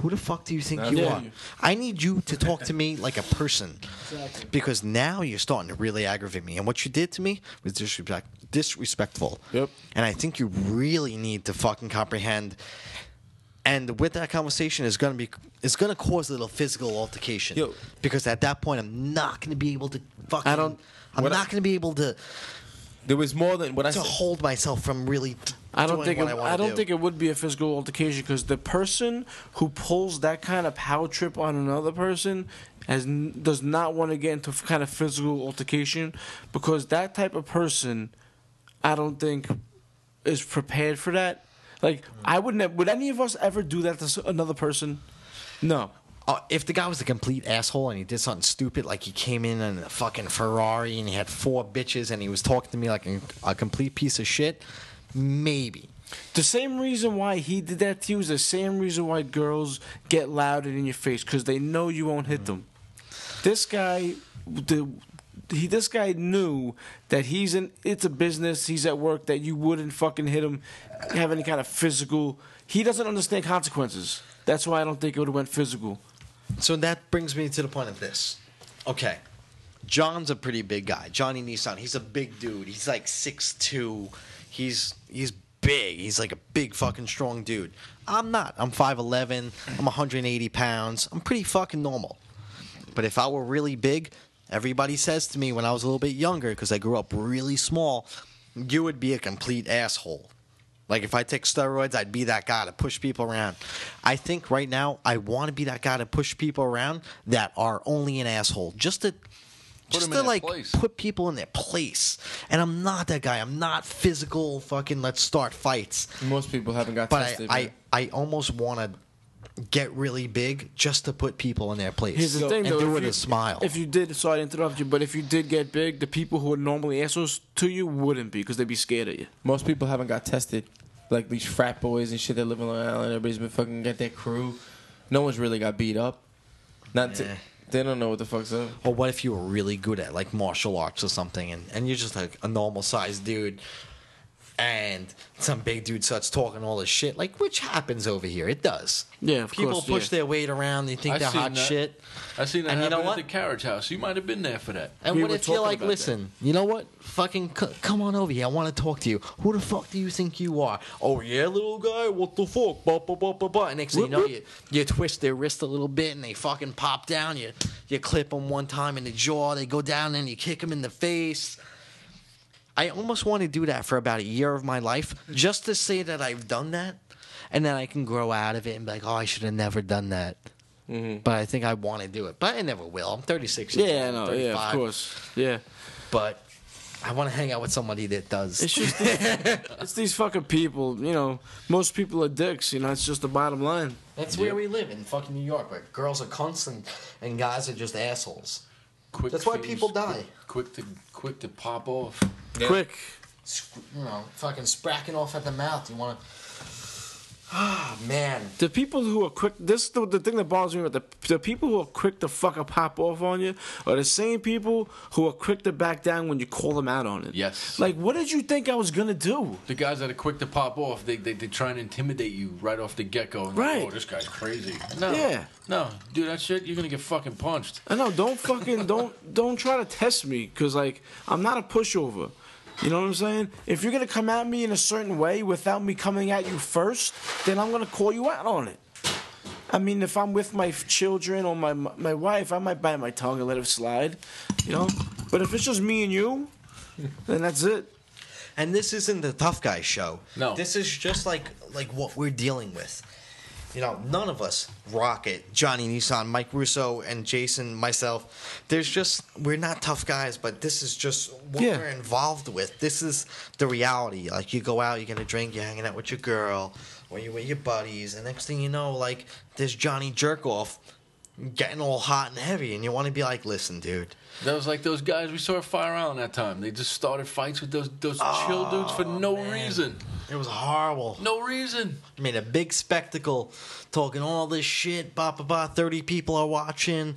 S6: Who the fuck do you think you are? I need you to talk to me like a person. Because now you're starting to really aggravate me. And what you did to me was disrespect, disrespectful.
S2: Yep.
S6: And I think you really need to fucking comprehend. And with that conversation is gonna be it's gonna cause a little physical altercation.
S3: Yo.
S6: Because at that point I'm not gonna be able to fucking
S2: I don't-
S6: I'm
S3: what I-
S6: not gonna be able to
S3: There was more than what I
S6: to hold myself from really
S2: I don't think it,
S6: I,
S2: I don't
S6: do.
S2: think it would be a physical altercation because the person who pulls that kind of power trip on another person has does not want to get into kind of physical altercation because that type of person, I don't think, is prepared for that. Like I would never. Would any of us ever do that to another person? No.
S6: Uh, if the guy was a complete asshole and he did something stupid, like he came in in a fucking Ferrari and he had four bitches and he was talking to me like a, a complete piece of shit, maybe.
S2: The same reason why he did that to you is the same reason why girls get louder in your face because they know you won't hit them. This guy, the he, this guy knew that he's in. It's a business. He's at work. That you wouldn't fucking hit him, have any kind of physical. He doesn't understand consequences. That's why I don't think it would have went physical.
S6: So that brings me to the point of this. Okay. John's a pretty big guy. Johnny Nissan, he's a big dude. He's like 6'2. He's he's big. He's like a big fucking strong dude. I'm not. I'm 5'11. I'm 180 pounds. I'm pretty fucking normal. But if I were really big, everybody says to me when I was a little bit younger, because I grew up really small, you would be a complete asshole. Like if I take steroids, I'd be that guy to push people around. I think right now I want to be that guy to push people around that are only an asshole, just to just to like
S5: place.
S6: put people in their place. And I'm not that guy. I'm not physical. Fucking let's start fights.
S3: Most people haven't got
S6: But I
S3: tested.
S6: I,
S3: man.
S6: I almost want to get really big just to put people in their place.
S2: Here's the thing,
S6: and
S2: though.
S6: do
S2: if
S6: it
S2: you,
S6: a smile.
S2: If you did, sorry to interrupt you, but if you did get big, the people who are normally assholes to you wouldn't be because they'd be scared of you.
S3: Most people haven't got tested. Like these frat boys and shit that live in Long Island. Everybody's been fucking got their crew. No one's really got beat up. Not to, they don't know what the fuck's up.
S6: Or what if you were really good at like martial arts or something, and, and you're just like a normal sized dude, and some big dude starts talking all this shit, like which happens over here. It does.
S2: Yeah, of
S6: People
S2: course,
S6: push
S2: yeah.
S6: their weight around. They think
S5: I
S6: they're hot
S5: that.
S6: shit.
S5: I seen that
S6: And you
S5: happen
S6: know
S5: at
S6: what?
S5: the carriage house. You might have been there for that.
S6: And
S2: We
S6: what if you're like,
S2: about
S6: listen, you know what? Fucking c- come on over here. I want to talk to you. Who the fuck do you think you are? Oh yeah, little guy. What the fuck? Bah, bah, bah, bah, bah. And next thing you know, you, you twist their wrist a little bit, and they fucking pop down. You you clip them one time in the jaw. They go down, and you kick them in the face. I almost want to do that for about a year of my life, just to say that I've done that, and then I can grow out of it and be like, oh, I should have never done that. Mm-hmm. But I think I want to do it, but I never will. I'm 36 years
S2: Yeah,
S6: old.
S2: know. Yeah, of course. Yeah.
S6: but I want to hang out with somebody that does.
S2: It's just it's these fucking people. You know, most people are dicks. You know, it's just the bottom line.
S6: That's where we live in fucking New York, where girls are constant and guys are just assholes.
S5: Quick
S6: That's why people die.
S5: Quick to quick to pop off.
S2: Quick.
S6: You know, fucking spracking off at the mouth. You want to. Ah, man.
S2: The people who are quick, this the, the thing that bothers me about the the people who are quick to fucking pop off on you are the same people who are quick to back down when you call them out on it.
S5: Yes.
S2: Like, what did you think I was gonna do?
S5: The guys that are quick to pop off, they they, they try and intimidate you right off the get go.
S2: Right.
S5: oh, this guy's crazy. No.
S2: Yeah.
S5: No, do that shit. You're gonna get fucking punched.
S2: I know. Don't fucking don't don't try to test me because like I'm not a pushover. You know what I'm saying? If you're gonna come at me in a certain way without me coming at you first, then I'm gonna call you out on it. I mean, if I'm with my children or my my wife, I might bite my tongue and let it slide. You know. But if it's just me and you, then that's it.
S6: And this isn't the tough guy show.
S5: No.
S6: This is just like like what we're dealing with. You know, none of us, Rocket, Johnny Nissan, Mike Russo, and Jason, myself, there's just we're not tough guys, but this is just what
S2: Yeah.
S6: we're involved with. This is the reality. Like you go out, you get a drink, you're hanging out with your girl, or you're with your buddies, and next thing you know, like there's Johnny Jerkoff getting all hot and heavy, and you want to be like, listen, dude.
S5: That was like those guys we saw at Fire Island that time. They just started fights with those those chill oh, dudes for no reason.
S6: It was horrible.
S5: No reason.
S6: I made a big spectacle, talking all this shit. Ba ba ba. Thirty people are watching.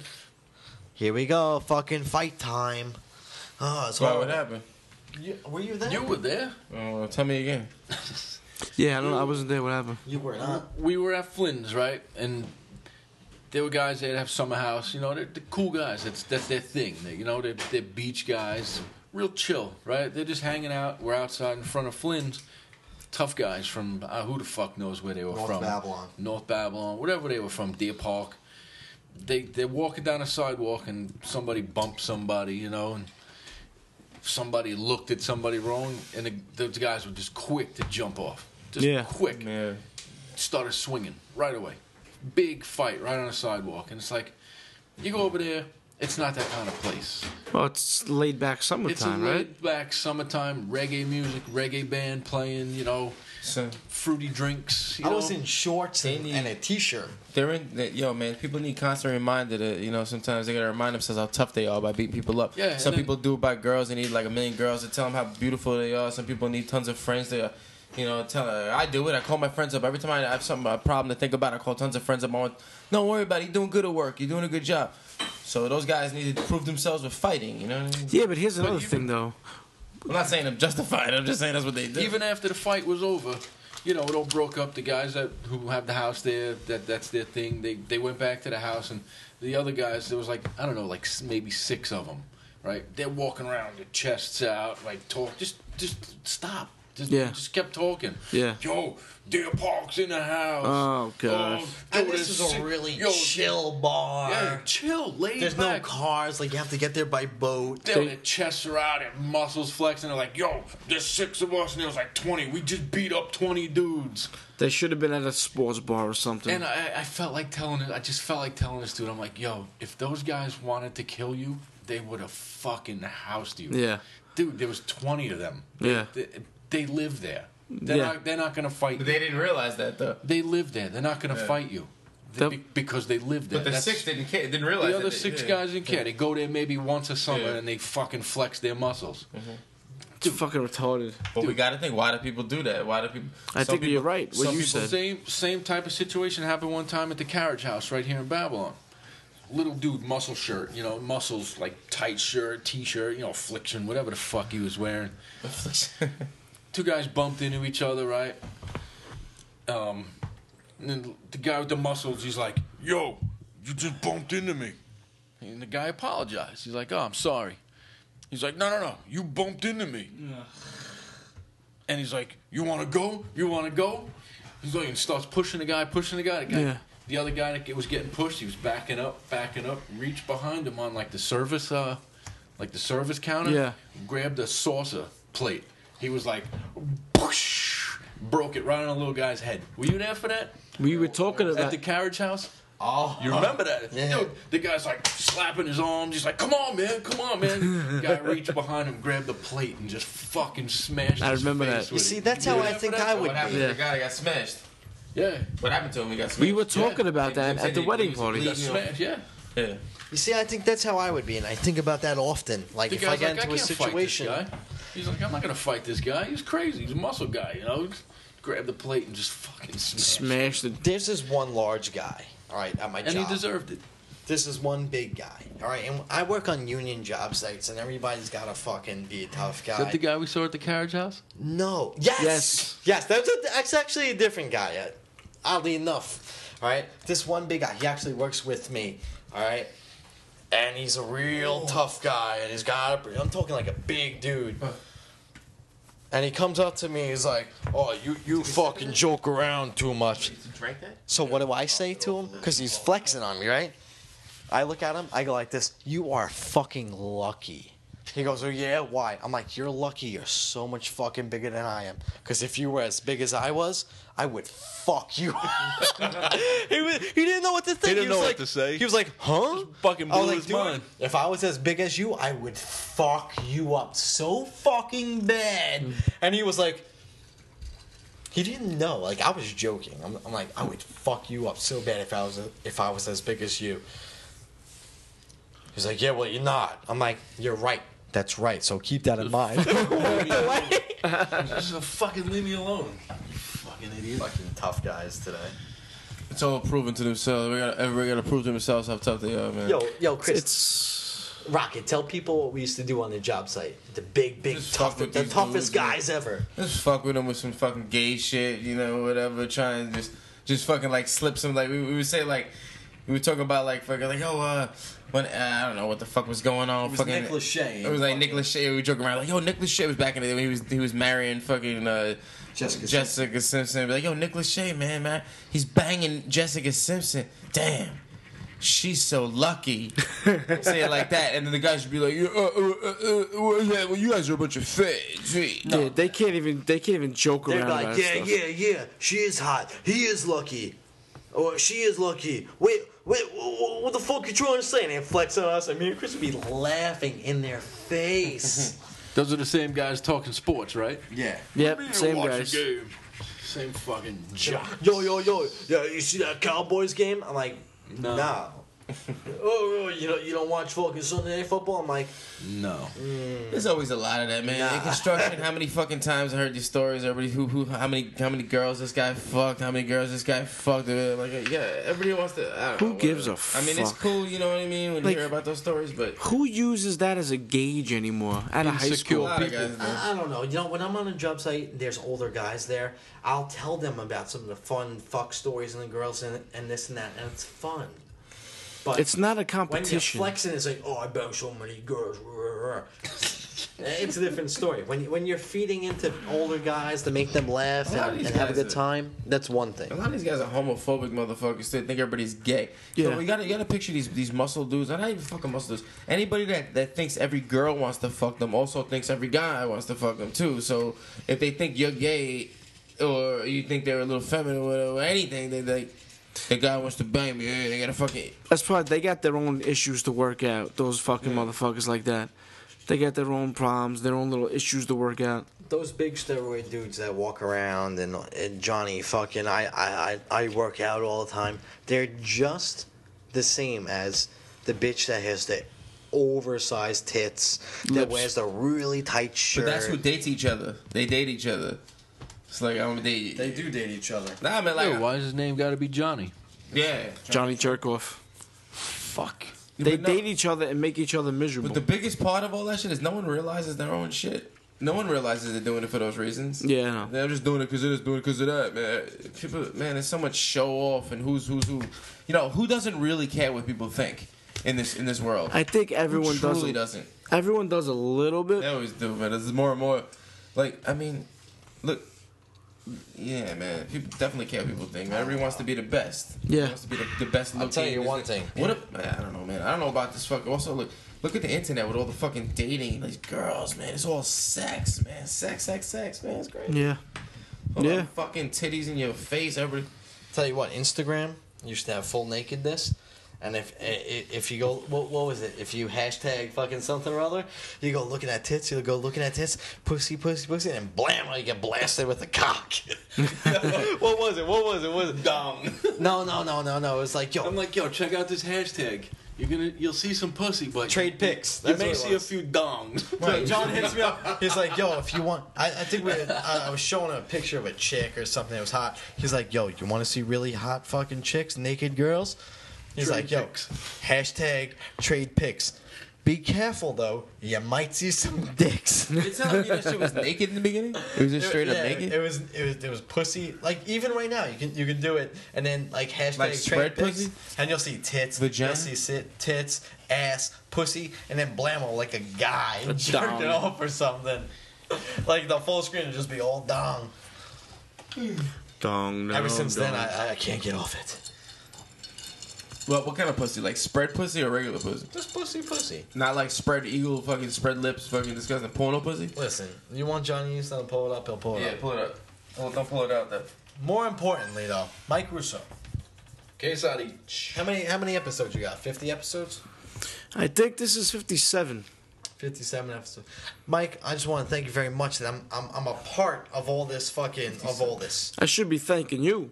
S6: Here we go, fucking fight time. Oh, it's
S3: Why
S6: horrible.
S3: what happened?
S6: You, were you there?
S5: You were there.
S3: Oh, tell me again.
S2: Yeah, I don't know. I wasn't there. What happened?
S6: You were not.
S5: We were at Flynn's, right? And there were guys that have summer house. You know, they're, they're cool guys. That's that's their thing. They, you know, they're, they're beach guys, real chill, right? They're just hanging out. We're outside in front of Flynn's. Tough guys from uh, who the fuck knows where they were from.
S6: North
S5: from?
S6: Babylon.
S5: North Babylon, whatever they were from, Deer Park. They they're walking down a sidewalk and somebody bumped somebody, you know, and somebody looked at somebody wrong, and the, those guys were just quick to jump off, just
S2: Yeah.
S5: quick
S3: Yeah.
S5: started swinging right away. Big fight right on the sidewalk. And it's like, you go over there, it's not that kind of place.
S2: Well, it's laid back
S5: It's a
S2: summertime, right?
S5: laid back summertime reggae music, reggae band playing, you know,
S3: So
S5: fruity drinks. You
S6: I
S5: know.
S6: was in shorts and,
S3: need-
S6: and a t-shirt.
S3: they're in. They, yo, man, people need constant reminder that you know sometimes they gotta remind themselves how tough they are by beating people up.
S5: Yeah,
S3: Some
S5: and then-
S3: people do it by girls. They need like a million girls to tell them how beautiful they are. Some people need tons of friends to. You know, tell I do it. I call my friends up every time I have some a problem to think about. I call tons of friends up. I want, don't worry about it. You're doing good at work. You're doing a good job. So those guys need to prove themselves with fighting. You know, what I mean?
S2: Yeah, but here's another
S5: even-
S2: thing, though.
S3: I'm not saying I'm justified. I'm just saying that's what they do.
S5: Even after the fight was over, you know, it all broke up. The guys that who have the house there, that that's their thing. They they went back to the house, and the other guys, there was like I don't know, like maybe six of them, right? They're walking around, their chests out, like talk. Just just stop. Just,
S2: Yeah.
S5: just kept talking.
S2: Yeah.
S5: Yo, Deer Park's in the house.
S2: Oh, gosh.
S5: yo,
S6: And this is a really
S5: yo,
S6: chill bar.
S5: Yeah, chill, laid
S6: There's no cars. Like you have to get there by boat.
S5: Their, their chests are out, their muscles flexing. They're like, yo, there's six of us, and there was like 20. We just beat up 20 dudes.
S2: They should have been at a sports bar or something.
S5: And I, I felt like telling it. I just felt like telling this dude. I'm like, yo, if those guys wanted to kill you, they would have fucking housed you.
S2: yeah.
S5: dude, there was 20 of them.
S2: Yeah.
S5: They, they live there. They're
S2: Yeah.
S5: not. They're not gonna fight.
S3: But
S5: you.
S3: they didn't realize that though.
S5: They live there. They're not gonna
S3: Yeah.
S5: fight you. They-
S2: They'll-
S5: because they live there.
S3: But the
S5: That's-
S3: six didn't care, didn't realize.
S5: the
S3: that
S5: other
S3: they-
S5: six
S3: yeah.
S5: guys didn't care. They go there maybe once a summer
S3: Yeah.
S5: and they fucking flex their muscles. Mm-hmm.
S2: It's fucking retarded.
S3: But we got to think. Why do people do that? Why do people?
S2: I think
S3: people-
S2: you're right. What
S3: some
S2: you
S3: people-
S2: said.
S5: Same same type of situation happened one time at the carriage house right here in Babylon. Little dude, muscle shirt, you know, muscles like tight shirt, t-shirt, you know, affliction, whatever the fuck he was wearing. Two guys bumped into each other, right? Um, and then the guy with the muscles, he's like, "Yo, you just bumped into me," and the guy apologized. He's like, "Oh, I'm sorry." He's like, "No, no, no, you bumped into me." And he's like, "You want to go? You want to go?" He's like, and starts pushing the guy, pushing the guy. The guy,
S2: Yeah.
S5: the other guy that was getting pushed, he was backing up, backing up, reached behind him on like the service, uh, like the service counter.
S2: Yeah.
S5: Grabbed a saucer plate. He was like, whoosh, broke it right on the little guy's head. Were you there for that
S2: We were talking
S5: at the carriage house?
S6: Oh,
S5: You remember that?
S6: Yeah.
S5: Dude, the guy's like slapping his arms. He's like, "Come on, man, come on, man." guy reached behind him, grabbed the plate, and just fucking smashed.
S2: I
S5: his
S2: remember
S5: face
S2: that.
S5: with
S6: You see, that's
S5: You
S6: how I think
S5: that?
S6: I would
S3: what happened
S6: be.
S3: to the guy that got smashed?
S5: Yeah,
S3: What happened to him? He got smashed.
S2: we were talking about that at the
S3: said
S2: wedding
S3: he
S2: party.
S5: he got
S3: bleeding. You know.
S5: smashed. Yeah.
S3: Yeah.
S6: You see, I think that's how I would be, and I think about that often. Like
S5: The
S6: if I
S5: guy's
S6: get
S5: like,
S6: into a
S5: can't fight this
S6: situation,
S5: guy. He's like, I'm not gonna fight this guy. He's crazy. He's a muscle guy. You know. Grab the plate and just fucking smash.
S2: Smashed the.
S6: there's this is one large guy. All right, at my
S5: And
S6: job.
S5: And he deserved it.
S6: this is one big guy. All right, and I work on union job sites, and everybody's got to fucking be a tough guy.
S5: Is that the guy we saw at the carriage house?
S6: No. Yes.
S2: Yes.
S6: Yes. That's, a, that's actually a different guy. uh, Oddly enough. All right. This one big guy. He actually works with me. All right. And he's a real tough guy, and he's got. A, I'm talking like a big dude. And he comes up to me. He's like, "Oh, you you fucking joke around too much." So what do I say to him? Because he's flexing on me, right? I look at him. I go like this. You are fucking lucky. He goes, oh yeah, why? I'm like, you're lucky. You're so much fucking bigger than I am. Because if you were as big as I was, I would fuck you. he, was, he didn't know what to think.
S5: didn't
S6: was
S5: know what to say.
S6: He was like, huh?
S5: fucking
S6: I was
S5: blew
S6: like,
S5: his mind."
S6: If I was as big as you, I would fuck you up so fucking bad. Mm. And he was like, he didn't know. Like I was joking. I'm, I'm like, I would fuck you up so bad if I was if I was as big as you. He's like, yeah, well, you're not. I'm like, you're right. That's right. So keep that in mind.
S5: Just fucking leave me alone. You fucking idiot.
S6: Fucking tough guys today.
S3: It's all proven to themselves. We got everybody got to prove to themselves how tough they are, man.
S7: Yo, yo, Chris,
S2: It's
S7: Rocket, tell people what we used to do on the job site. The big, big,
S3: Just
S7: tough,
S3: fuck with
S7: the
S3: these
S7: toughest
S3: dudes, man.
S7: guys ever.
S3: Just fuck with them with some fucking gay shit, you know, whatever. Try and just, just fucking like slip some like we, we would say like, we would talk about like fucking like oh uh when uh, I don't know what the fuck was going on.
S6: It was
S3: fucking
S6: Nick Lachey.
S3: It was like Nick Lachey. We were joking around like yo Nick Lachey was back in the day when he was he was marrying fucking uh,
S6: Jessica
S3: Jessica Simpson. Be like yo Nick Lachey man man he's banging Jessica Simpson. Damn. She's so lucky. Say it like that, and then the guys should be like, uh, uh, uh, uh, well, yeah, well, you guys are a bunch of fakes.
S2: yeah, they can't even they can't even joke
S7: They're
S2: around
S7: like, yeah,
S2: stuff.
S7: yeah, yeah. She is hot. He is lucky. Or she is lucky. Wait, wait, wh- wh- what the fuck are you trying to say? And they flex on us. And me and Chris would be laughing in their face.
S5: Those are the same guys talking sports, right?
S6: Yeah.
S2: Yep,
S5: Me
S2: same
S5: watch a
S2: guys.
S5: game. Same fucking jock.
S7: yo, yo, yo. Yeah, you see that Cowboys game? I'm like,
S5: No.
S7: no. Oh, oh, oh, you don't, you don't watch fucking Sunday Night Football? I'm like,
S5: No. Mm.
S3: There's always a lot of that, man. In construction, how many fucking times I heard these stories? Everybody who who how many how many girls this guy fucked? How many girls this guy fucked? Uh, like uh, yeah, everybody wants to. I don't
S2: Who
S3: know,
S2: gives a
S3: whatever. I mean, it's cool, you know what I mean, when
S2: Like-
S3: you hear about those stories, but
S2: Who uses that as a gauge anymore at a high school?
S3: lot of guys.
S7: I, I don't know. You know, when I'm on a job site, there's older guys there. I'll tell them about some of the fun fuck stories and the girls and, and this and that, and it's fun. But
S2: It's not a competition.
S7: when you're flexing, it's like, oh, I banged so many girls. it's a different story. When you- when you're feeding into older guys to make them laugh
S3: A lot of
S7: and, and have a good
S3: are-
S7: time, that's one thing.
S3: A lot of these guys are homophobic motherfuckers. They think everybody's gay.
S2: Yeah.
S3: So you gotta you gotta picture these these muscle dudes. They're not even fucking muscle dudes. Anybody that, that thinks every girl wants to fuck them also thinks every guy wants to fuck them too. So if they think you're gay or you think they're a little feminine or whatever, anything, they like the guy wants to bang me. Yeah, they gotta fucking
S2: That's probably they got their own issues to work out. Those fucking motherfuckers like that. They got their own problems, their own little issues to work out.
S7: Those big steroid dudes that walk around and, and Johnny fucking I, I, I, I work out all the time. They're just the same as the bitch that has the oversized tits that
S2: Lips.
S7: wears the really tight shirt.
S3: But that's who dates each other. They date each other. It's like I'm date.
S6: They do date each other.
S3: Nah, man, like
S5: Yo, why does his name got to be Johnny?
S3: yeah.
S2: Johnny Jerkoff.
S5: Fuck.
S2: They
S3: But no-
S2: date each other and make each other miserable.
S3: But the biggest part of all that shit is no one realizes their own shit. No one realizes they're doing it for those reasons.
S2: Yeah, I know.
S3: They're just doing it because of this, doing it because of that, man. People, man, there's so much show off and who's who's who. You know, who doesn't really care what people think in this in this world?
S2: I think everyone
S3: Who
S2: does.
S3: truly
S2: A,
S3: doesn't.
S2: everyone does a little bit.
S3: They always do, man. There's more and more. Like, I mean, look. Yeah, man. People definitely care what people think. Man. Everybody wants to be the best.
S2: Yeah.
S3: wants to be the, the best.
S6: I'll tell you one thing.
S3: What if? Man, I don't know, man. I don't know about this fuck. Also, look, look at the internet with all the fucking dating. These girls, man. It's all sex, man. Sex, sex, sex, man. It's great.
S2: Yeah.
S3: All
S2: Yeah.
S3: fucking titties in your face. Every.
S6: Tell you what, Instagram used to have full nakedness. And if if you go, what, what was it? If you hashtag fucking something or other, you go looking at tits. You go looking at tits, pussy, pussy, pussy, and blam, you get blasted with a cock. what was it? What was it? What was it?
S3: Dong.
S6: No, no, no, no, no. It was like, yo,
S5: I'm like, yo, check out this hashtag. You're gonna, you'll see some pussy, but
S6: trade pics.
S5: you
S6: That's
S5: may see a few dongs.
S6: Right, John hits me up. He's like, "Yo, if you want, I, I think we, I, I was showing a picture of a chick or something that was hot. He's like, "Yo, you want to see really hot fucking chicks, naked girls?" He's
S5: Trade
S6: like, "Yo,
S5: pics.
S6: hashtag trade pics. Be careful though, you might see some dicks."
S3: You telling me that shit was naked in the beginning? It was just straight up
S6: Yeah,
S3: naked.
S6: It was, it was, it was pussy. Like even right now, you can, you can do it, and then like hashtag
S3: Like
S6: trade
S3: spread
S6: pics,
S3: pussy?
S6: and you'll see tits,
S3: Vagina?
S6: you'll see sit, tits, ass, pussy, and then blammo oh, like a guy jerked
S2: dong.
S6: off or something. Like the full screen would just be all dong.
S2: Dong. No,
S6: Ever since then. I, I can't get off it.
S3: Well, what kind of pussy? Like spread pussy or regular pussy?
S6: Just pussy, pussy.
S3: Not like spread eagle, fucking spread lips, fucking disgusting porno pussy.
S6: Listen, you want Johnny Houston to pull it up, he'll pull it
S3: Yeah,
S6: up.
S3: Yeah, pull it up. Oh, don't pull it out though.
S6: More importantly, though, Mike Russo.
S5: Case out each.
S6: How many how many episodes you got? Fifty episodes.
S2: I think this is 57.
S6: 57 episodes. Mike, I just want to thank you very much that I'm, I'm I'm a part of all this fucking of all this.
S2: I should be thanking you.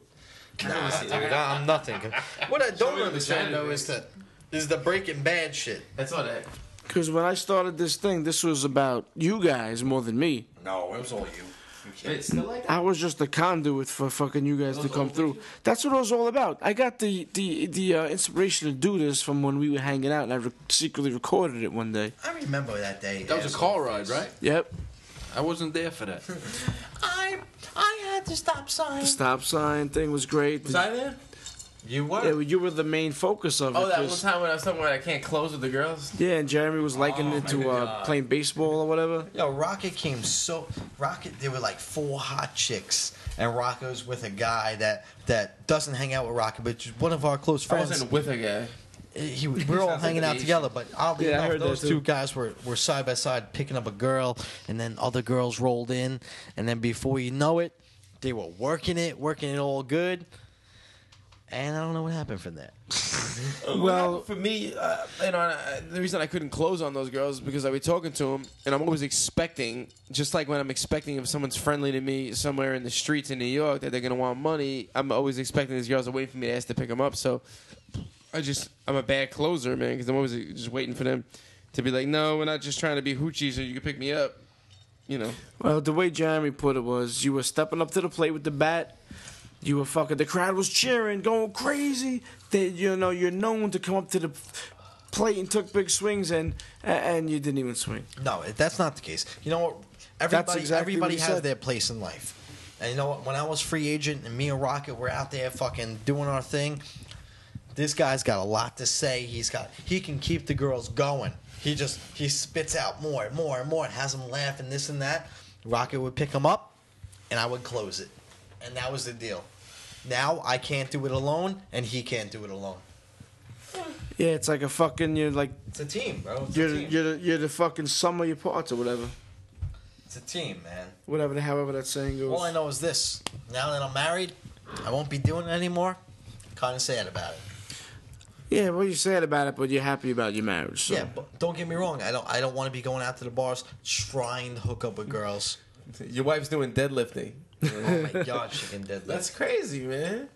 S6: Nah, dude, I'm nothing. What I don't
S3: me the
S6: understand though is that This is the Breaking Bad shit.
S3: That's all it.
S2: Because when I started this thing, this was about you guys more than me.
S6: No, it was all you.
S3: It's still like that.
S2: I was just a conduit for fucking you guys to come through. That's what it was all about. I got the the the uh, inspiration to do this from when we were hanging out, and I re- secretly recorded it one day.
S6: I remember that day.
S5: That was a car ride, right?
S2: Yep,
S5: I wasn't there for that.
S6: I I had the stop sign.
S2: the stop sign thing was great.
S3: Was I there?
S6: You were.
S2: Yeah, you were the main focus of
S3: Oh,
S2: it.
S3: Oh, that one
S2: 'cause-
S3: time when I was somewhere I can't close with the girls.
S2: yeah, and Jeremy was likening
S3: Oh,
S2: it to uh, playing baseball or whatever.
S6: Yo, Rocket came so Rocket. There were like four hot chicks, and Rocket was with a guy that that doesn't hang out with Rocket, but is one of our close
S3: I
S6: friends.
S3: wasn't with a guy.
S6: He, we're all hanging out together, but oddly
S2: Yeah,
S6: enough,
S2: heard
S6: those two guys were, were side by side picking up a girl, and then other girls rolled in, and then before you know it, they were working it, working it all good, and I don't know what happened from that.
S2: Well-
S3: for me, uh, you know, I, the reason I couldn't close on those girls is because I be talking to them, and I'm always expecting, just like when I'm expecting if someone's friendly to me somewhere in the streets in New York that they're gonna want money. I'm always expecting these girls to wait for me to ask to pick them up. So I just, I'm a bad closer, man, because I'm always just waiting for them to be like, no, we're not just trying to be hoochie so you can pick me up. You know,
S2: Well, the way Jeremy put it was, you were stepping up to the plate with the bat. You were fucking. The crowd was cheering, going crazy. That you know you're known to come up to the plate and took big swings, and and you didn't even swing.
S6: No, that's not the case. You know what? Everybody,
S2: exactly
S6: everybody
S2: what
S6: has
S2: said.
S6: their place in life. And you know what? When I was free agent and me and Rocket were out there fucking doing our thing, this guy's got a lot to say. He's got he can keep the girls going. He just he spits out more and more and more and has them laughing this and that. Rocket would pick him up, and I would close it, and that was the deal. Now I can't do it alone, and he can't do it alone.
S2: Yeah, it's like a fucking. You're like
S6: It's a team, bro. It's
S2: you're
S6: team.
S2: you're the, you're the fucking sum of your parts or whatever.
S6: It's a team, man.
S2: Whatever the however that saying goes.
S6: All I know is this: now that I'm married, I won't be doing it anymore. Kind of sad about it.
S2: Yeah, well, you're sad about it, but you're happy about your marriage. So.
S6: Yeah, but don't get me wrong. I don't. I don't want to be going out to the bars trying to hook up with girls.
S3: your wife's doing deadlifting.
S6: Oh my god, she can deadlift.
S3: That's crazy, man.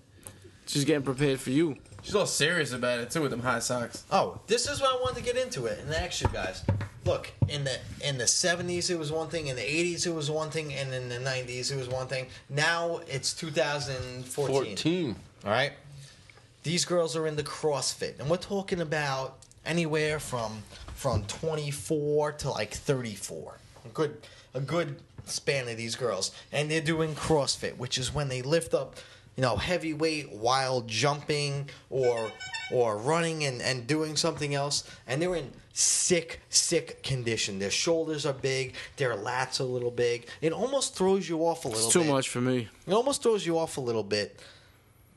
S2: She's getting prepared for you.
S3: She's all serious about it too with them high socks.
S6: Oh, this is what I wanted to get into it and ask you guys. Look, in the in the seventies it was one thing, in the eighties it was one thing, and in the nineties it was one thing. Now it's 2014.
S5: 14.
S6: All right. These girls are in the CrossFit, and we're talking about anywhere from from 24 to like 34. A good a good span of these girls, and they're doing CrossFit, which is when they lift up, you know, heavy weight while jumping or or running and and doing something else, and they're in sick sick condition. Their shoulders are big, their lats are a little big. It almost throws you off a little
S2: It's too
S6: bit.
S2: much for me.
S6: It almost throws you off a little bit.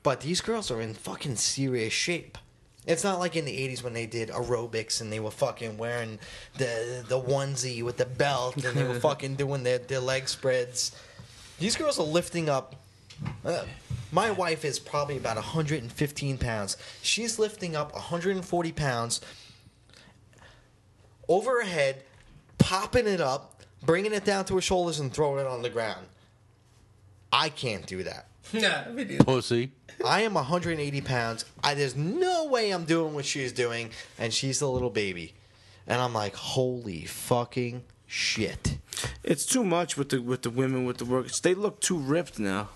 S6: But these girls are in fucking serious shape. It's not like in the 80s when they did aerobics and they were fucking wearing the the onesie with the belt and they were fucking doing their, their leg spreads. These girls are lifting up. Uh, my wife is probably about 115 pounds. She's lifting up 140 pounds over her head, popping it up, bringing it down to her shoulders, and throwing it on the ground. I can't do that.
S3: Nah, me neither.
S5: Pussy.
S6: I am 180 pounds. I, there's no way I'm doing what she's doing, and she's a little baby. And I'm like, holy fucking shit.
S2: It's too much with the with the women with the work. They look too ripped now.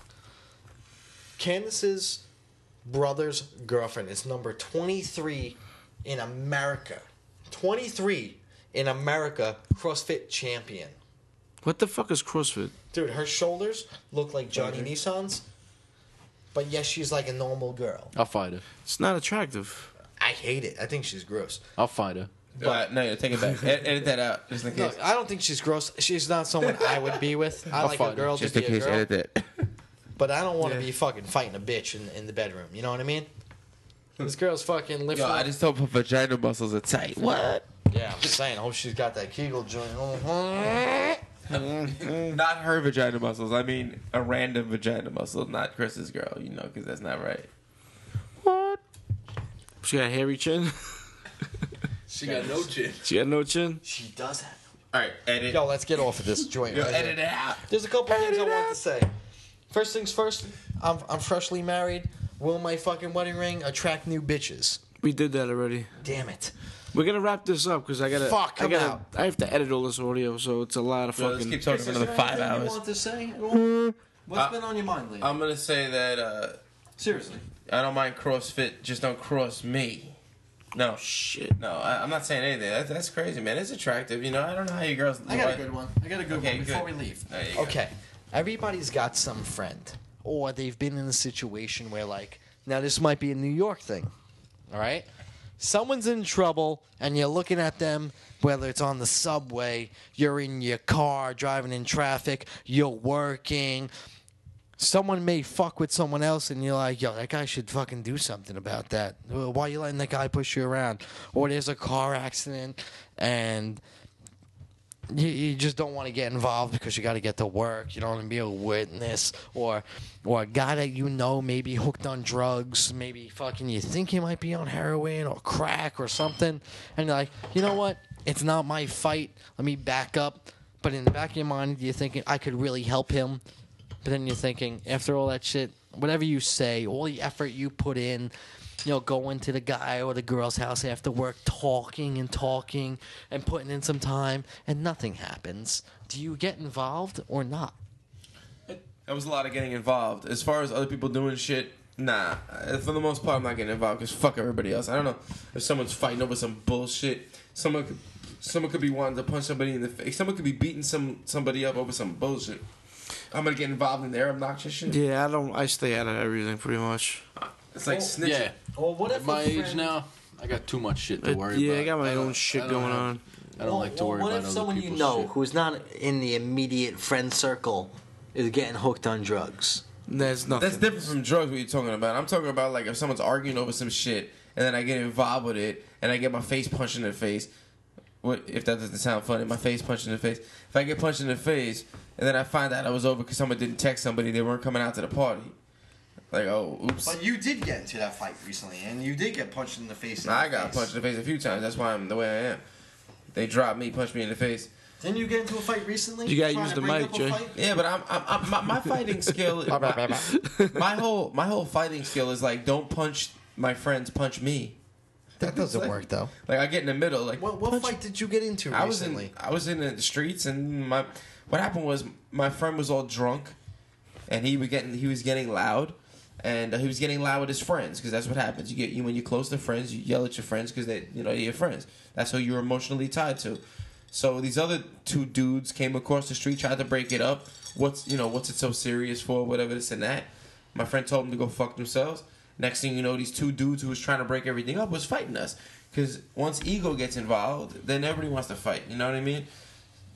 S6: Candace's brother's girlfriend is number 23 in America. 23 in America CrossFit champion.
S2: What the fuck is CrossFit?
S6: Dude, her shoulders look like Johnny Nissan's, but yes, she's like a normal girl.
S5: I'll fight her.
S2: It's not attractive.
S6: I hate it. I think she's gross.
S5: I'll fight her.
S3: But uh, no, take it back. Ed- edit that out, just in
S6: No,
S3: case.
S6: I don't think she's gross. She's not someone I would be with. I
S5: I'll
S6: like a
S5: fight her.
S6: girl to
S3: Just
S6: be
S3: in
S6: a
S3: case,
S6: girl,
S3: edit that.
S6: but I don't want to
S2: Yeah.
S6: be fucking fighting a bitch in, in the bedroom. You know what I mean? Hmm. This girl's fucking lifting.
S3: Yo, I just hope her vagina muscles are tight. What?
S6: yeah, I'm just saying. I hope she's got that Kegel joint. Mm-hmm. Mm-hmm.
S3: Not her vagina muscles. I mean a random vagina muscle, not Chris's girl. You know, because that's not right.
S2: What? She got a hairy chin.
S5: She got no chin.
S2: she got no chin.
S6: She does have.
S3: All right, edit.
S6: Yo, let's get off of this joint.
S3: Yo,
S6: right here.
S3: edit it out.
S6: There's a couple things I
S3: Edit
S6: want
S3: out.
S6: to say. First things first, I'm, I'm freshly married. Will my fucking wedding ring attract new bitches?
S2: We did that already.
S6: Damn it.
S2: We're gonna wrap this up because I gotta.
S6: Fuck,
S2: I
S6: I'm
S2: gotta.
S6: out.
S2: I have to edit all this audio, so it's a lot of
S3: Yo, let's
S2: fucking.
S3: keep talking for another five
S6: You
S3: hours.
S6: want to say? What's
S3: Uh,
S6: been on your mind lately?
S3: I'm gonna say that uh,
S6: Seriously.
S3: I don't mind CrossFit, just don't cross me. No,
S2: Shit.
S3: no, I, I'm not saying anything. That, that's crazy, man. It's attractive, you know. I don't know how you girls.
S6: I got a good one. I got a good
S3: Okay,
S6: one before
S3: good.
S6: we leave.
S3: There you go.
S6: Okay. Everybody's got some friend, or they've been in a situation where, like, now this might be a New York thing, all right? Someone's in trouble, and you're looking at them, whether it's on the subway, you're in your car, driving in traffic, you're working. Someone may fuck with someone else, and you're like, yo, that guy should fucking do something about that. Why are you letting that guy push you around? Or there's a car accident, and you, you just don't want to get involved because you got to get to work. You don't want to be a witness or or a guy that you know maybe hooked on drugs, maybe fucking you think he might be on heroin or crack or something, and you're like, you know what? It's not my fight. Let me back up. But in the back of your mind, you're thinking I could really help him. But then you're thinking, after all that shit, whatever you say, all the effort you put in, you know, going to the guy or the girl's house after work, talking and talking and putting in some time, and nothing happens. Do you get involved or not?
S3: That was a lot of getting involved. As far as other people doing shit, nah. Uh, For the most part, I'm not getting involved because fuck everybody else. I don't know if someone's fighting over some bullshit. Someone could, someone could be wanting to punch somebody in the face. Someone could be beating some somebody up over some bullshit. I'm gonna get involved in their obnoxious shit.
S2: Yeah, I don't. I stay out of everything pretty much.
S3: It's like snitching.
S5: Yeah.
S6: Or what
S5: At my age now, I got too much shit to
S2: It-
S5: worry
S2: yeah,
S5: about.
S2: I got my
S5: don't-
S2: own shit
S5: I don't
S2: going
S5: have-
S2: on.
S5: I don't like to worry about it.
S7: what
S5: about
S7: if
S5: other
S7: someone you
S5: people's
S7: know
S5: shit.
S7: who's not in the immediate friend circle is getting hooked on drugs?
S2: There's nothing.
S3: That's different from drugs. What you're talking about? I'm talking about like if someone's arguing over some shit and then I get involved with it and I get my face punched in the face. What if that doesn't sound funny? My face punched in the face. If I get punched in the face and then I find out I was over because someone didn't text somebody, they weren't coming out to the party. Like oh, oops.
S6: But you did get into that fight recently, and you did get punched in the face. in
S3: I
S6: the
S3: got
S6: face.
S3: punched in the face a few times. That's why I'm the way I am. They dropped me, punched me in the face.
S6: Didn't you get into a fight recently?
S2: You gotta use
S6: to
S2: the
S6: bring
S2: mic, Jay.
S3: Yeah, but I'm, I'm, I'm my, my fighting skill. my, my whole my whole fighting skill is like don't punch my friends, punch me.
S6: That doesn't work though.
S3: Like I get in the middle. Like
S6: What, what fight did you get into
S3: I was in I was in the streets and my what happened was my friend was all drunk and he was getting he was getting loud and uh, he was getting loud with his friends because that's what happens. You get you when you're close to friends, you yell at your friends because they you know they're your friends. That's who you're emotionally tied to. So these other two dudes came across the street, tried to break it up. What's you know what's it so serious for? Whatever this and that. My friend told them to go fuck themselves. Next thing you know, these two dudes who was trying to break everything up was fighting us. Because once ego gets involved, then everybody wants to fight. You know what I mean?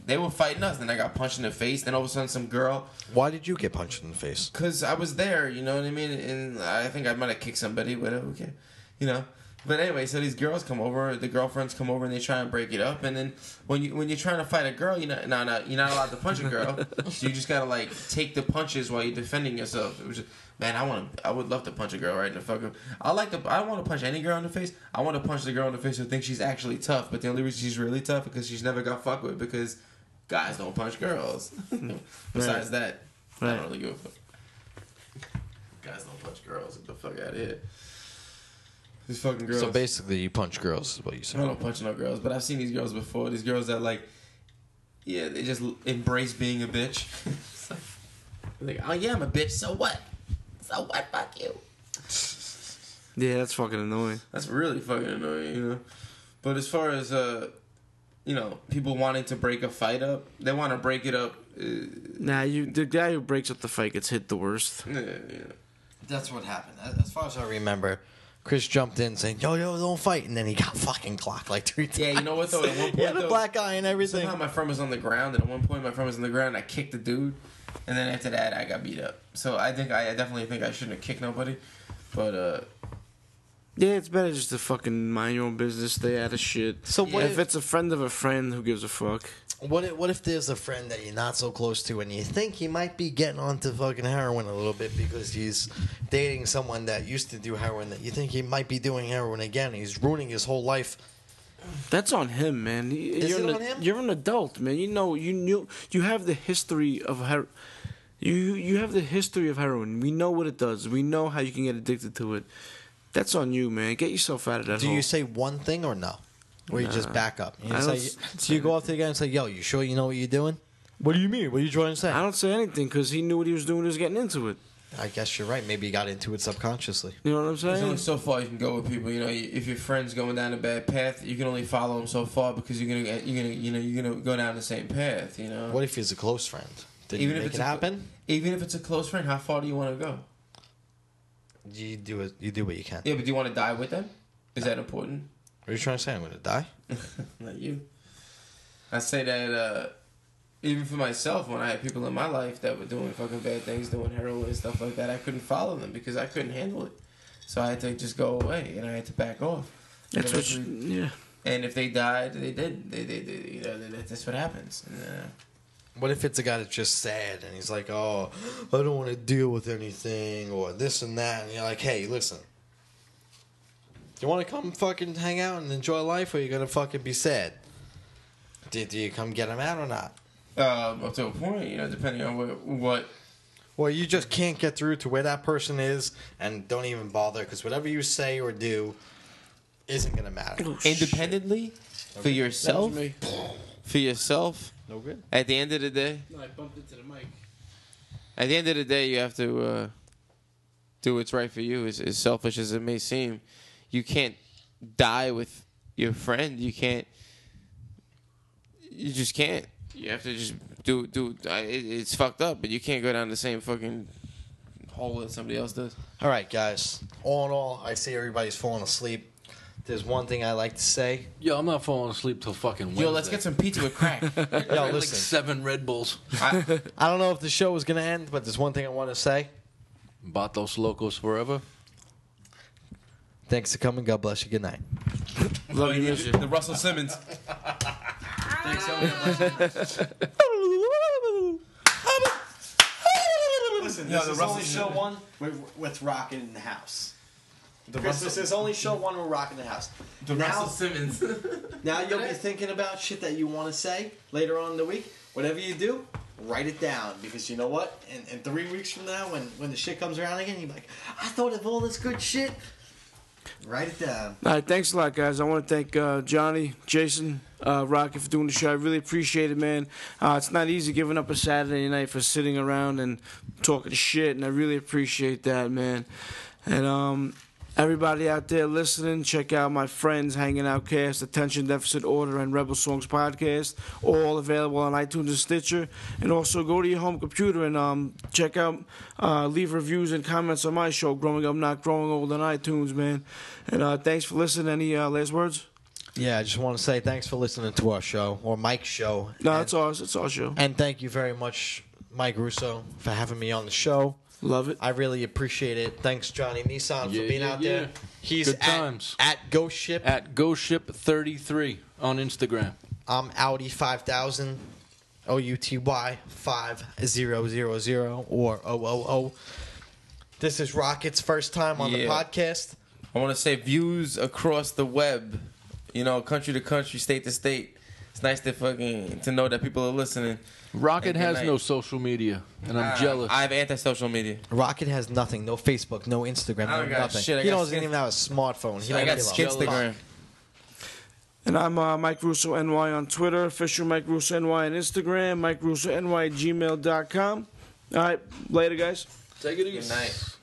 S3: They were fighting us. Then I got punched in the face. Then all of a sudden, some girl,
S6: Why did you get punched in the face?
S3: because I was there. You know what I mean? And I think I might have kicked somebody. Whatever. Okay. You know. But anyway, so these girls come over, the girlfriends come over, and they try and break it up. And then when you when you're trying to fight a girl, you're not, no, no, you're not allowed to punch a girl. so you just gotta like take the punches while you're defending yourself. It was just, man, I want to, I would love to punch a girl right in the fucking. I like to, I want to punch any girl in the face. I want to punch the girl in the face who thinks she's actually tough. But the only reason she's really tough because she's never got fucked with because guys don't punch girls. Besides that, I don't really give a fuck. Guys don't punch girls. Get the fuck out of here. These fucking girls.
S6: So basically, you punch girls, is what you said.
S3: I don't punch no girls, but I've seen these girls before. These girls that like, yeah, they just embrace being a bitch. Like, like, oh yeah, I'm a bitch. So what? So what? Fuck you.
S2: Yeah, that's fucking annoying.
S3: That's really fucking annoying, you know. But as far as uh, you know, people wanting to break a fight up, they want to break it up. Uh,
S2: Nah, you the guy who breaks up the fight gets hit the worst.
S3: yeah, yeah.
S6: That's what happened. As far as I remember, Chris jumped in saying, "Yo, yo, don't fight," and then he got fucking clocked like three times.
S3: Yeah, you know what though? At one point,
S6: he had a
S3: though,
S6: black eye and everything.
S3: Somehow my friend was on the ground, and at one point my friend was on the ground. And I kicked the dude, and then after that I got beat up. So I think I, I definitely think I shouldn't have kicked nobody, but uh,
S2: Yeah, it's better just to fucking mind your own business, stay out of shit.
S6: So what
S2: if
S6: if-
S2: it's a friend of a friend, who gives a fuck?
S6: What if, what if there's a friend that you're not so close to and you think he might be getting onto fucking heroin a little bit because he's dating someone that used to do heroin that you think he might be doing heroin again. He's ruining his whole life.
S2: That's on him, man.
S6: Is
S2: you're
S6: it
S2: an,
S6: on him?
S2: You're an adult, man. You know, you knew, you have the history of her. You you have the history of heroin. We know what it does. We know how you can get addicted to it. That's on you, man. Get yourself out of that
S6: Do
S2: hole.
S6: you say one thing or no? Or you just back up? You
S2: I
S6: say,
S2: don't
S6: so you go up to the guy and say, "Yo, you sure you know what you're doing?" What do you mean? What are you trying to say?
S2: I don't say anything because he knew what he was doing. He was getting into it.
S6: I guess you're right. Maybe you got into it subconsciously.
S2: You know what I'm
S3: There's only
S2: saying?
S3: so far you can go with people. You know, if your friend's going down a bad path, you can only follow them so far because you're gonna, you're gonna, you know, you're gonna go down the same path. You know,
S6: What if he's a close friend? Did
S3: Even
S6: you
S3: if
S6: make
S3: it's
S6: it
S3: a-
S6: happen?
S3: even if it's a close friend, how far do you want to go?
S6: You do it. You do what you can.
S3: Yeah, but do you want to die with them? Is that important?
S6: What are you trying to say? I'm going to die?
S3: Not you. I say that uh, even for myself, when I had people in my life that were doing fucking bad things, doing heroin and stuff like that, I couldn't follow them because I couldn't handle it. So I had to just go away and I had to back off.
S2: That's what. You, yeah.
S3: And if they died, they did. They, they, they you know, that's what happens. And, uh,
S6: What if it's a guy that's just sad and he's like, "Oh, I don't want to deal with anything or this and that," and you're like, "Hey, listen, you want to come fucking hang out and enjoy life, or you're gonna fucking be sad? Do, do you come get him out or not?
S3: uh, up to a point, you know, depending on what, what
S6: Or you just can't get through to where that person is and don't even bother because whatever you say or do isn't gonna matter.
S3: independently for yourself, for yourself.
S6: No good.
S3: At the end of the day,
S2: No, I bumped into the mic.
S3: at the end of the day, you have to uh, do what's right for you. As, as selfish as it may seem, you can't die with your friend. You can't. You just can't. You have to just do do. I- It, it's fucked up, but you can't go down the same fucking hole that somebody else does.
S6: All right, guys. All in all, I see everybody's falling asleep. There's one thing I like to say.
S5: Yo, I'm not falling asleep till fucking Wednesday.
S3: Yo, let's get some pizza with crack.
S6: Yo,
S5: like
S6: listen.
S5: seven Red Bulls.
S3: I,
S6: I don't know if the show is gonna end, but there's one thing I want to say.
S5: Batos Locos forever.
S6: Thanks for coming. God bless you. Good night.
S2: Love you, miss you.
S3: the Russell Simmons.
S8: Listen,
S3: Yeah,
S8: this
S3: the
S8: is
S3: Russell
S8: only show one with, with Rockin' in the house.
S3: The
S8: Chris, this is only show one with Rockin' in the house.
S3: the
S8: now,
S3: Russell Simmons.
S8: now you'll be thinking about shit that you want to say later on in the week. Whatever you do, write it down because you know what? In, in three weeks from now, when when the shit comes around again, you're like, I thought of all this good shit. Write it down.
S2: All right, thanks a lot, guys. I want to thank uh, Johnny, Jason, uh, Rocky for doing the show. I really appreciate it, man. Uh, it's not easy giving up a Saturday night for sitting around and talking shit, and I really appreciate that, man. And um, everybody out there listening, check out my friends Hanging Out Cast, Attention Deficit Order, and Rebel Songs Podcast, all available on iTunes and Stitcher. And also go to your home computer and um, check out, uh, leave reviews and comments on my show, Growing Up Not Growing Old on iTunes, man. And uh, thanks for listening. Any uh, last words?
S6: Yeah, I just want to say thanks for listening to our show or Mike's show.
S2: No,
S6: and,
S2: it's ours. It's our show.
S6: and thank you very much, Mike Russo, for having me on the show.
S2: Love it.
S6: I really appreciate it. Thanks, Johnny Nissan, for being
S5: yeah,
S6: out
S5: yeah.
S6: there. He's
S5: Good
S6: at,
S5: times.
S6: at Ghost Ship.
S5: At GoShip33 on Instagram.
S6: I'm Audi 5000, O U T Y 5000 or OOO. This is Rocket's first time on the podcast.
S3: I want to say views across the web, you know, country to country, state to state. It's nice to fucking to know that people are listening.
S5: Rocket has
S3: night.
S5: no social media, and I'm
S3: Ah,
S5: jealous.
S3: I have anti-social media.
S6: Rocket has nothing, no Facebook, no Instagram,
S3: I
S6: no
S3: don't got
S6: nothing.
S3: shit, I
S6: he
S3: got
S6: doesn't
S3: skin-
S6: even have a smartphone. He
S3: I
S6: don't
S3: got
S6: a fuck.
S3: Instagram.
S2: And I'm uh, Mike Russo NY on Twitter, official Mike Russo NY on Instagram, Mike Russo NY at gmail.com. All right, later, guys.
S5: Take it easy.
S3: Good night.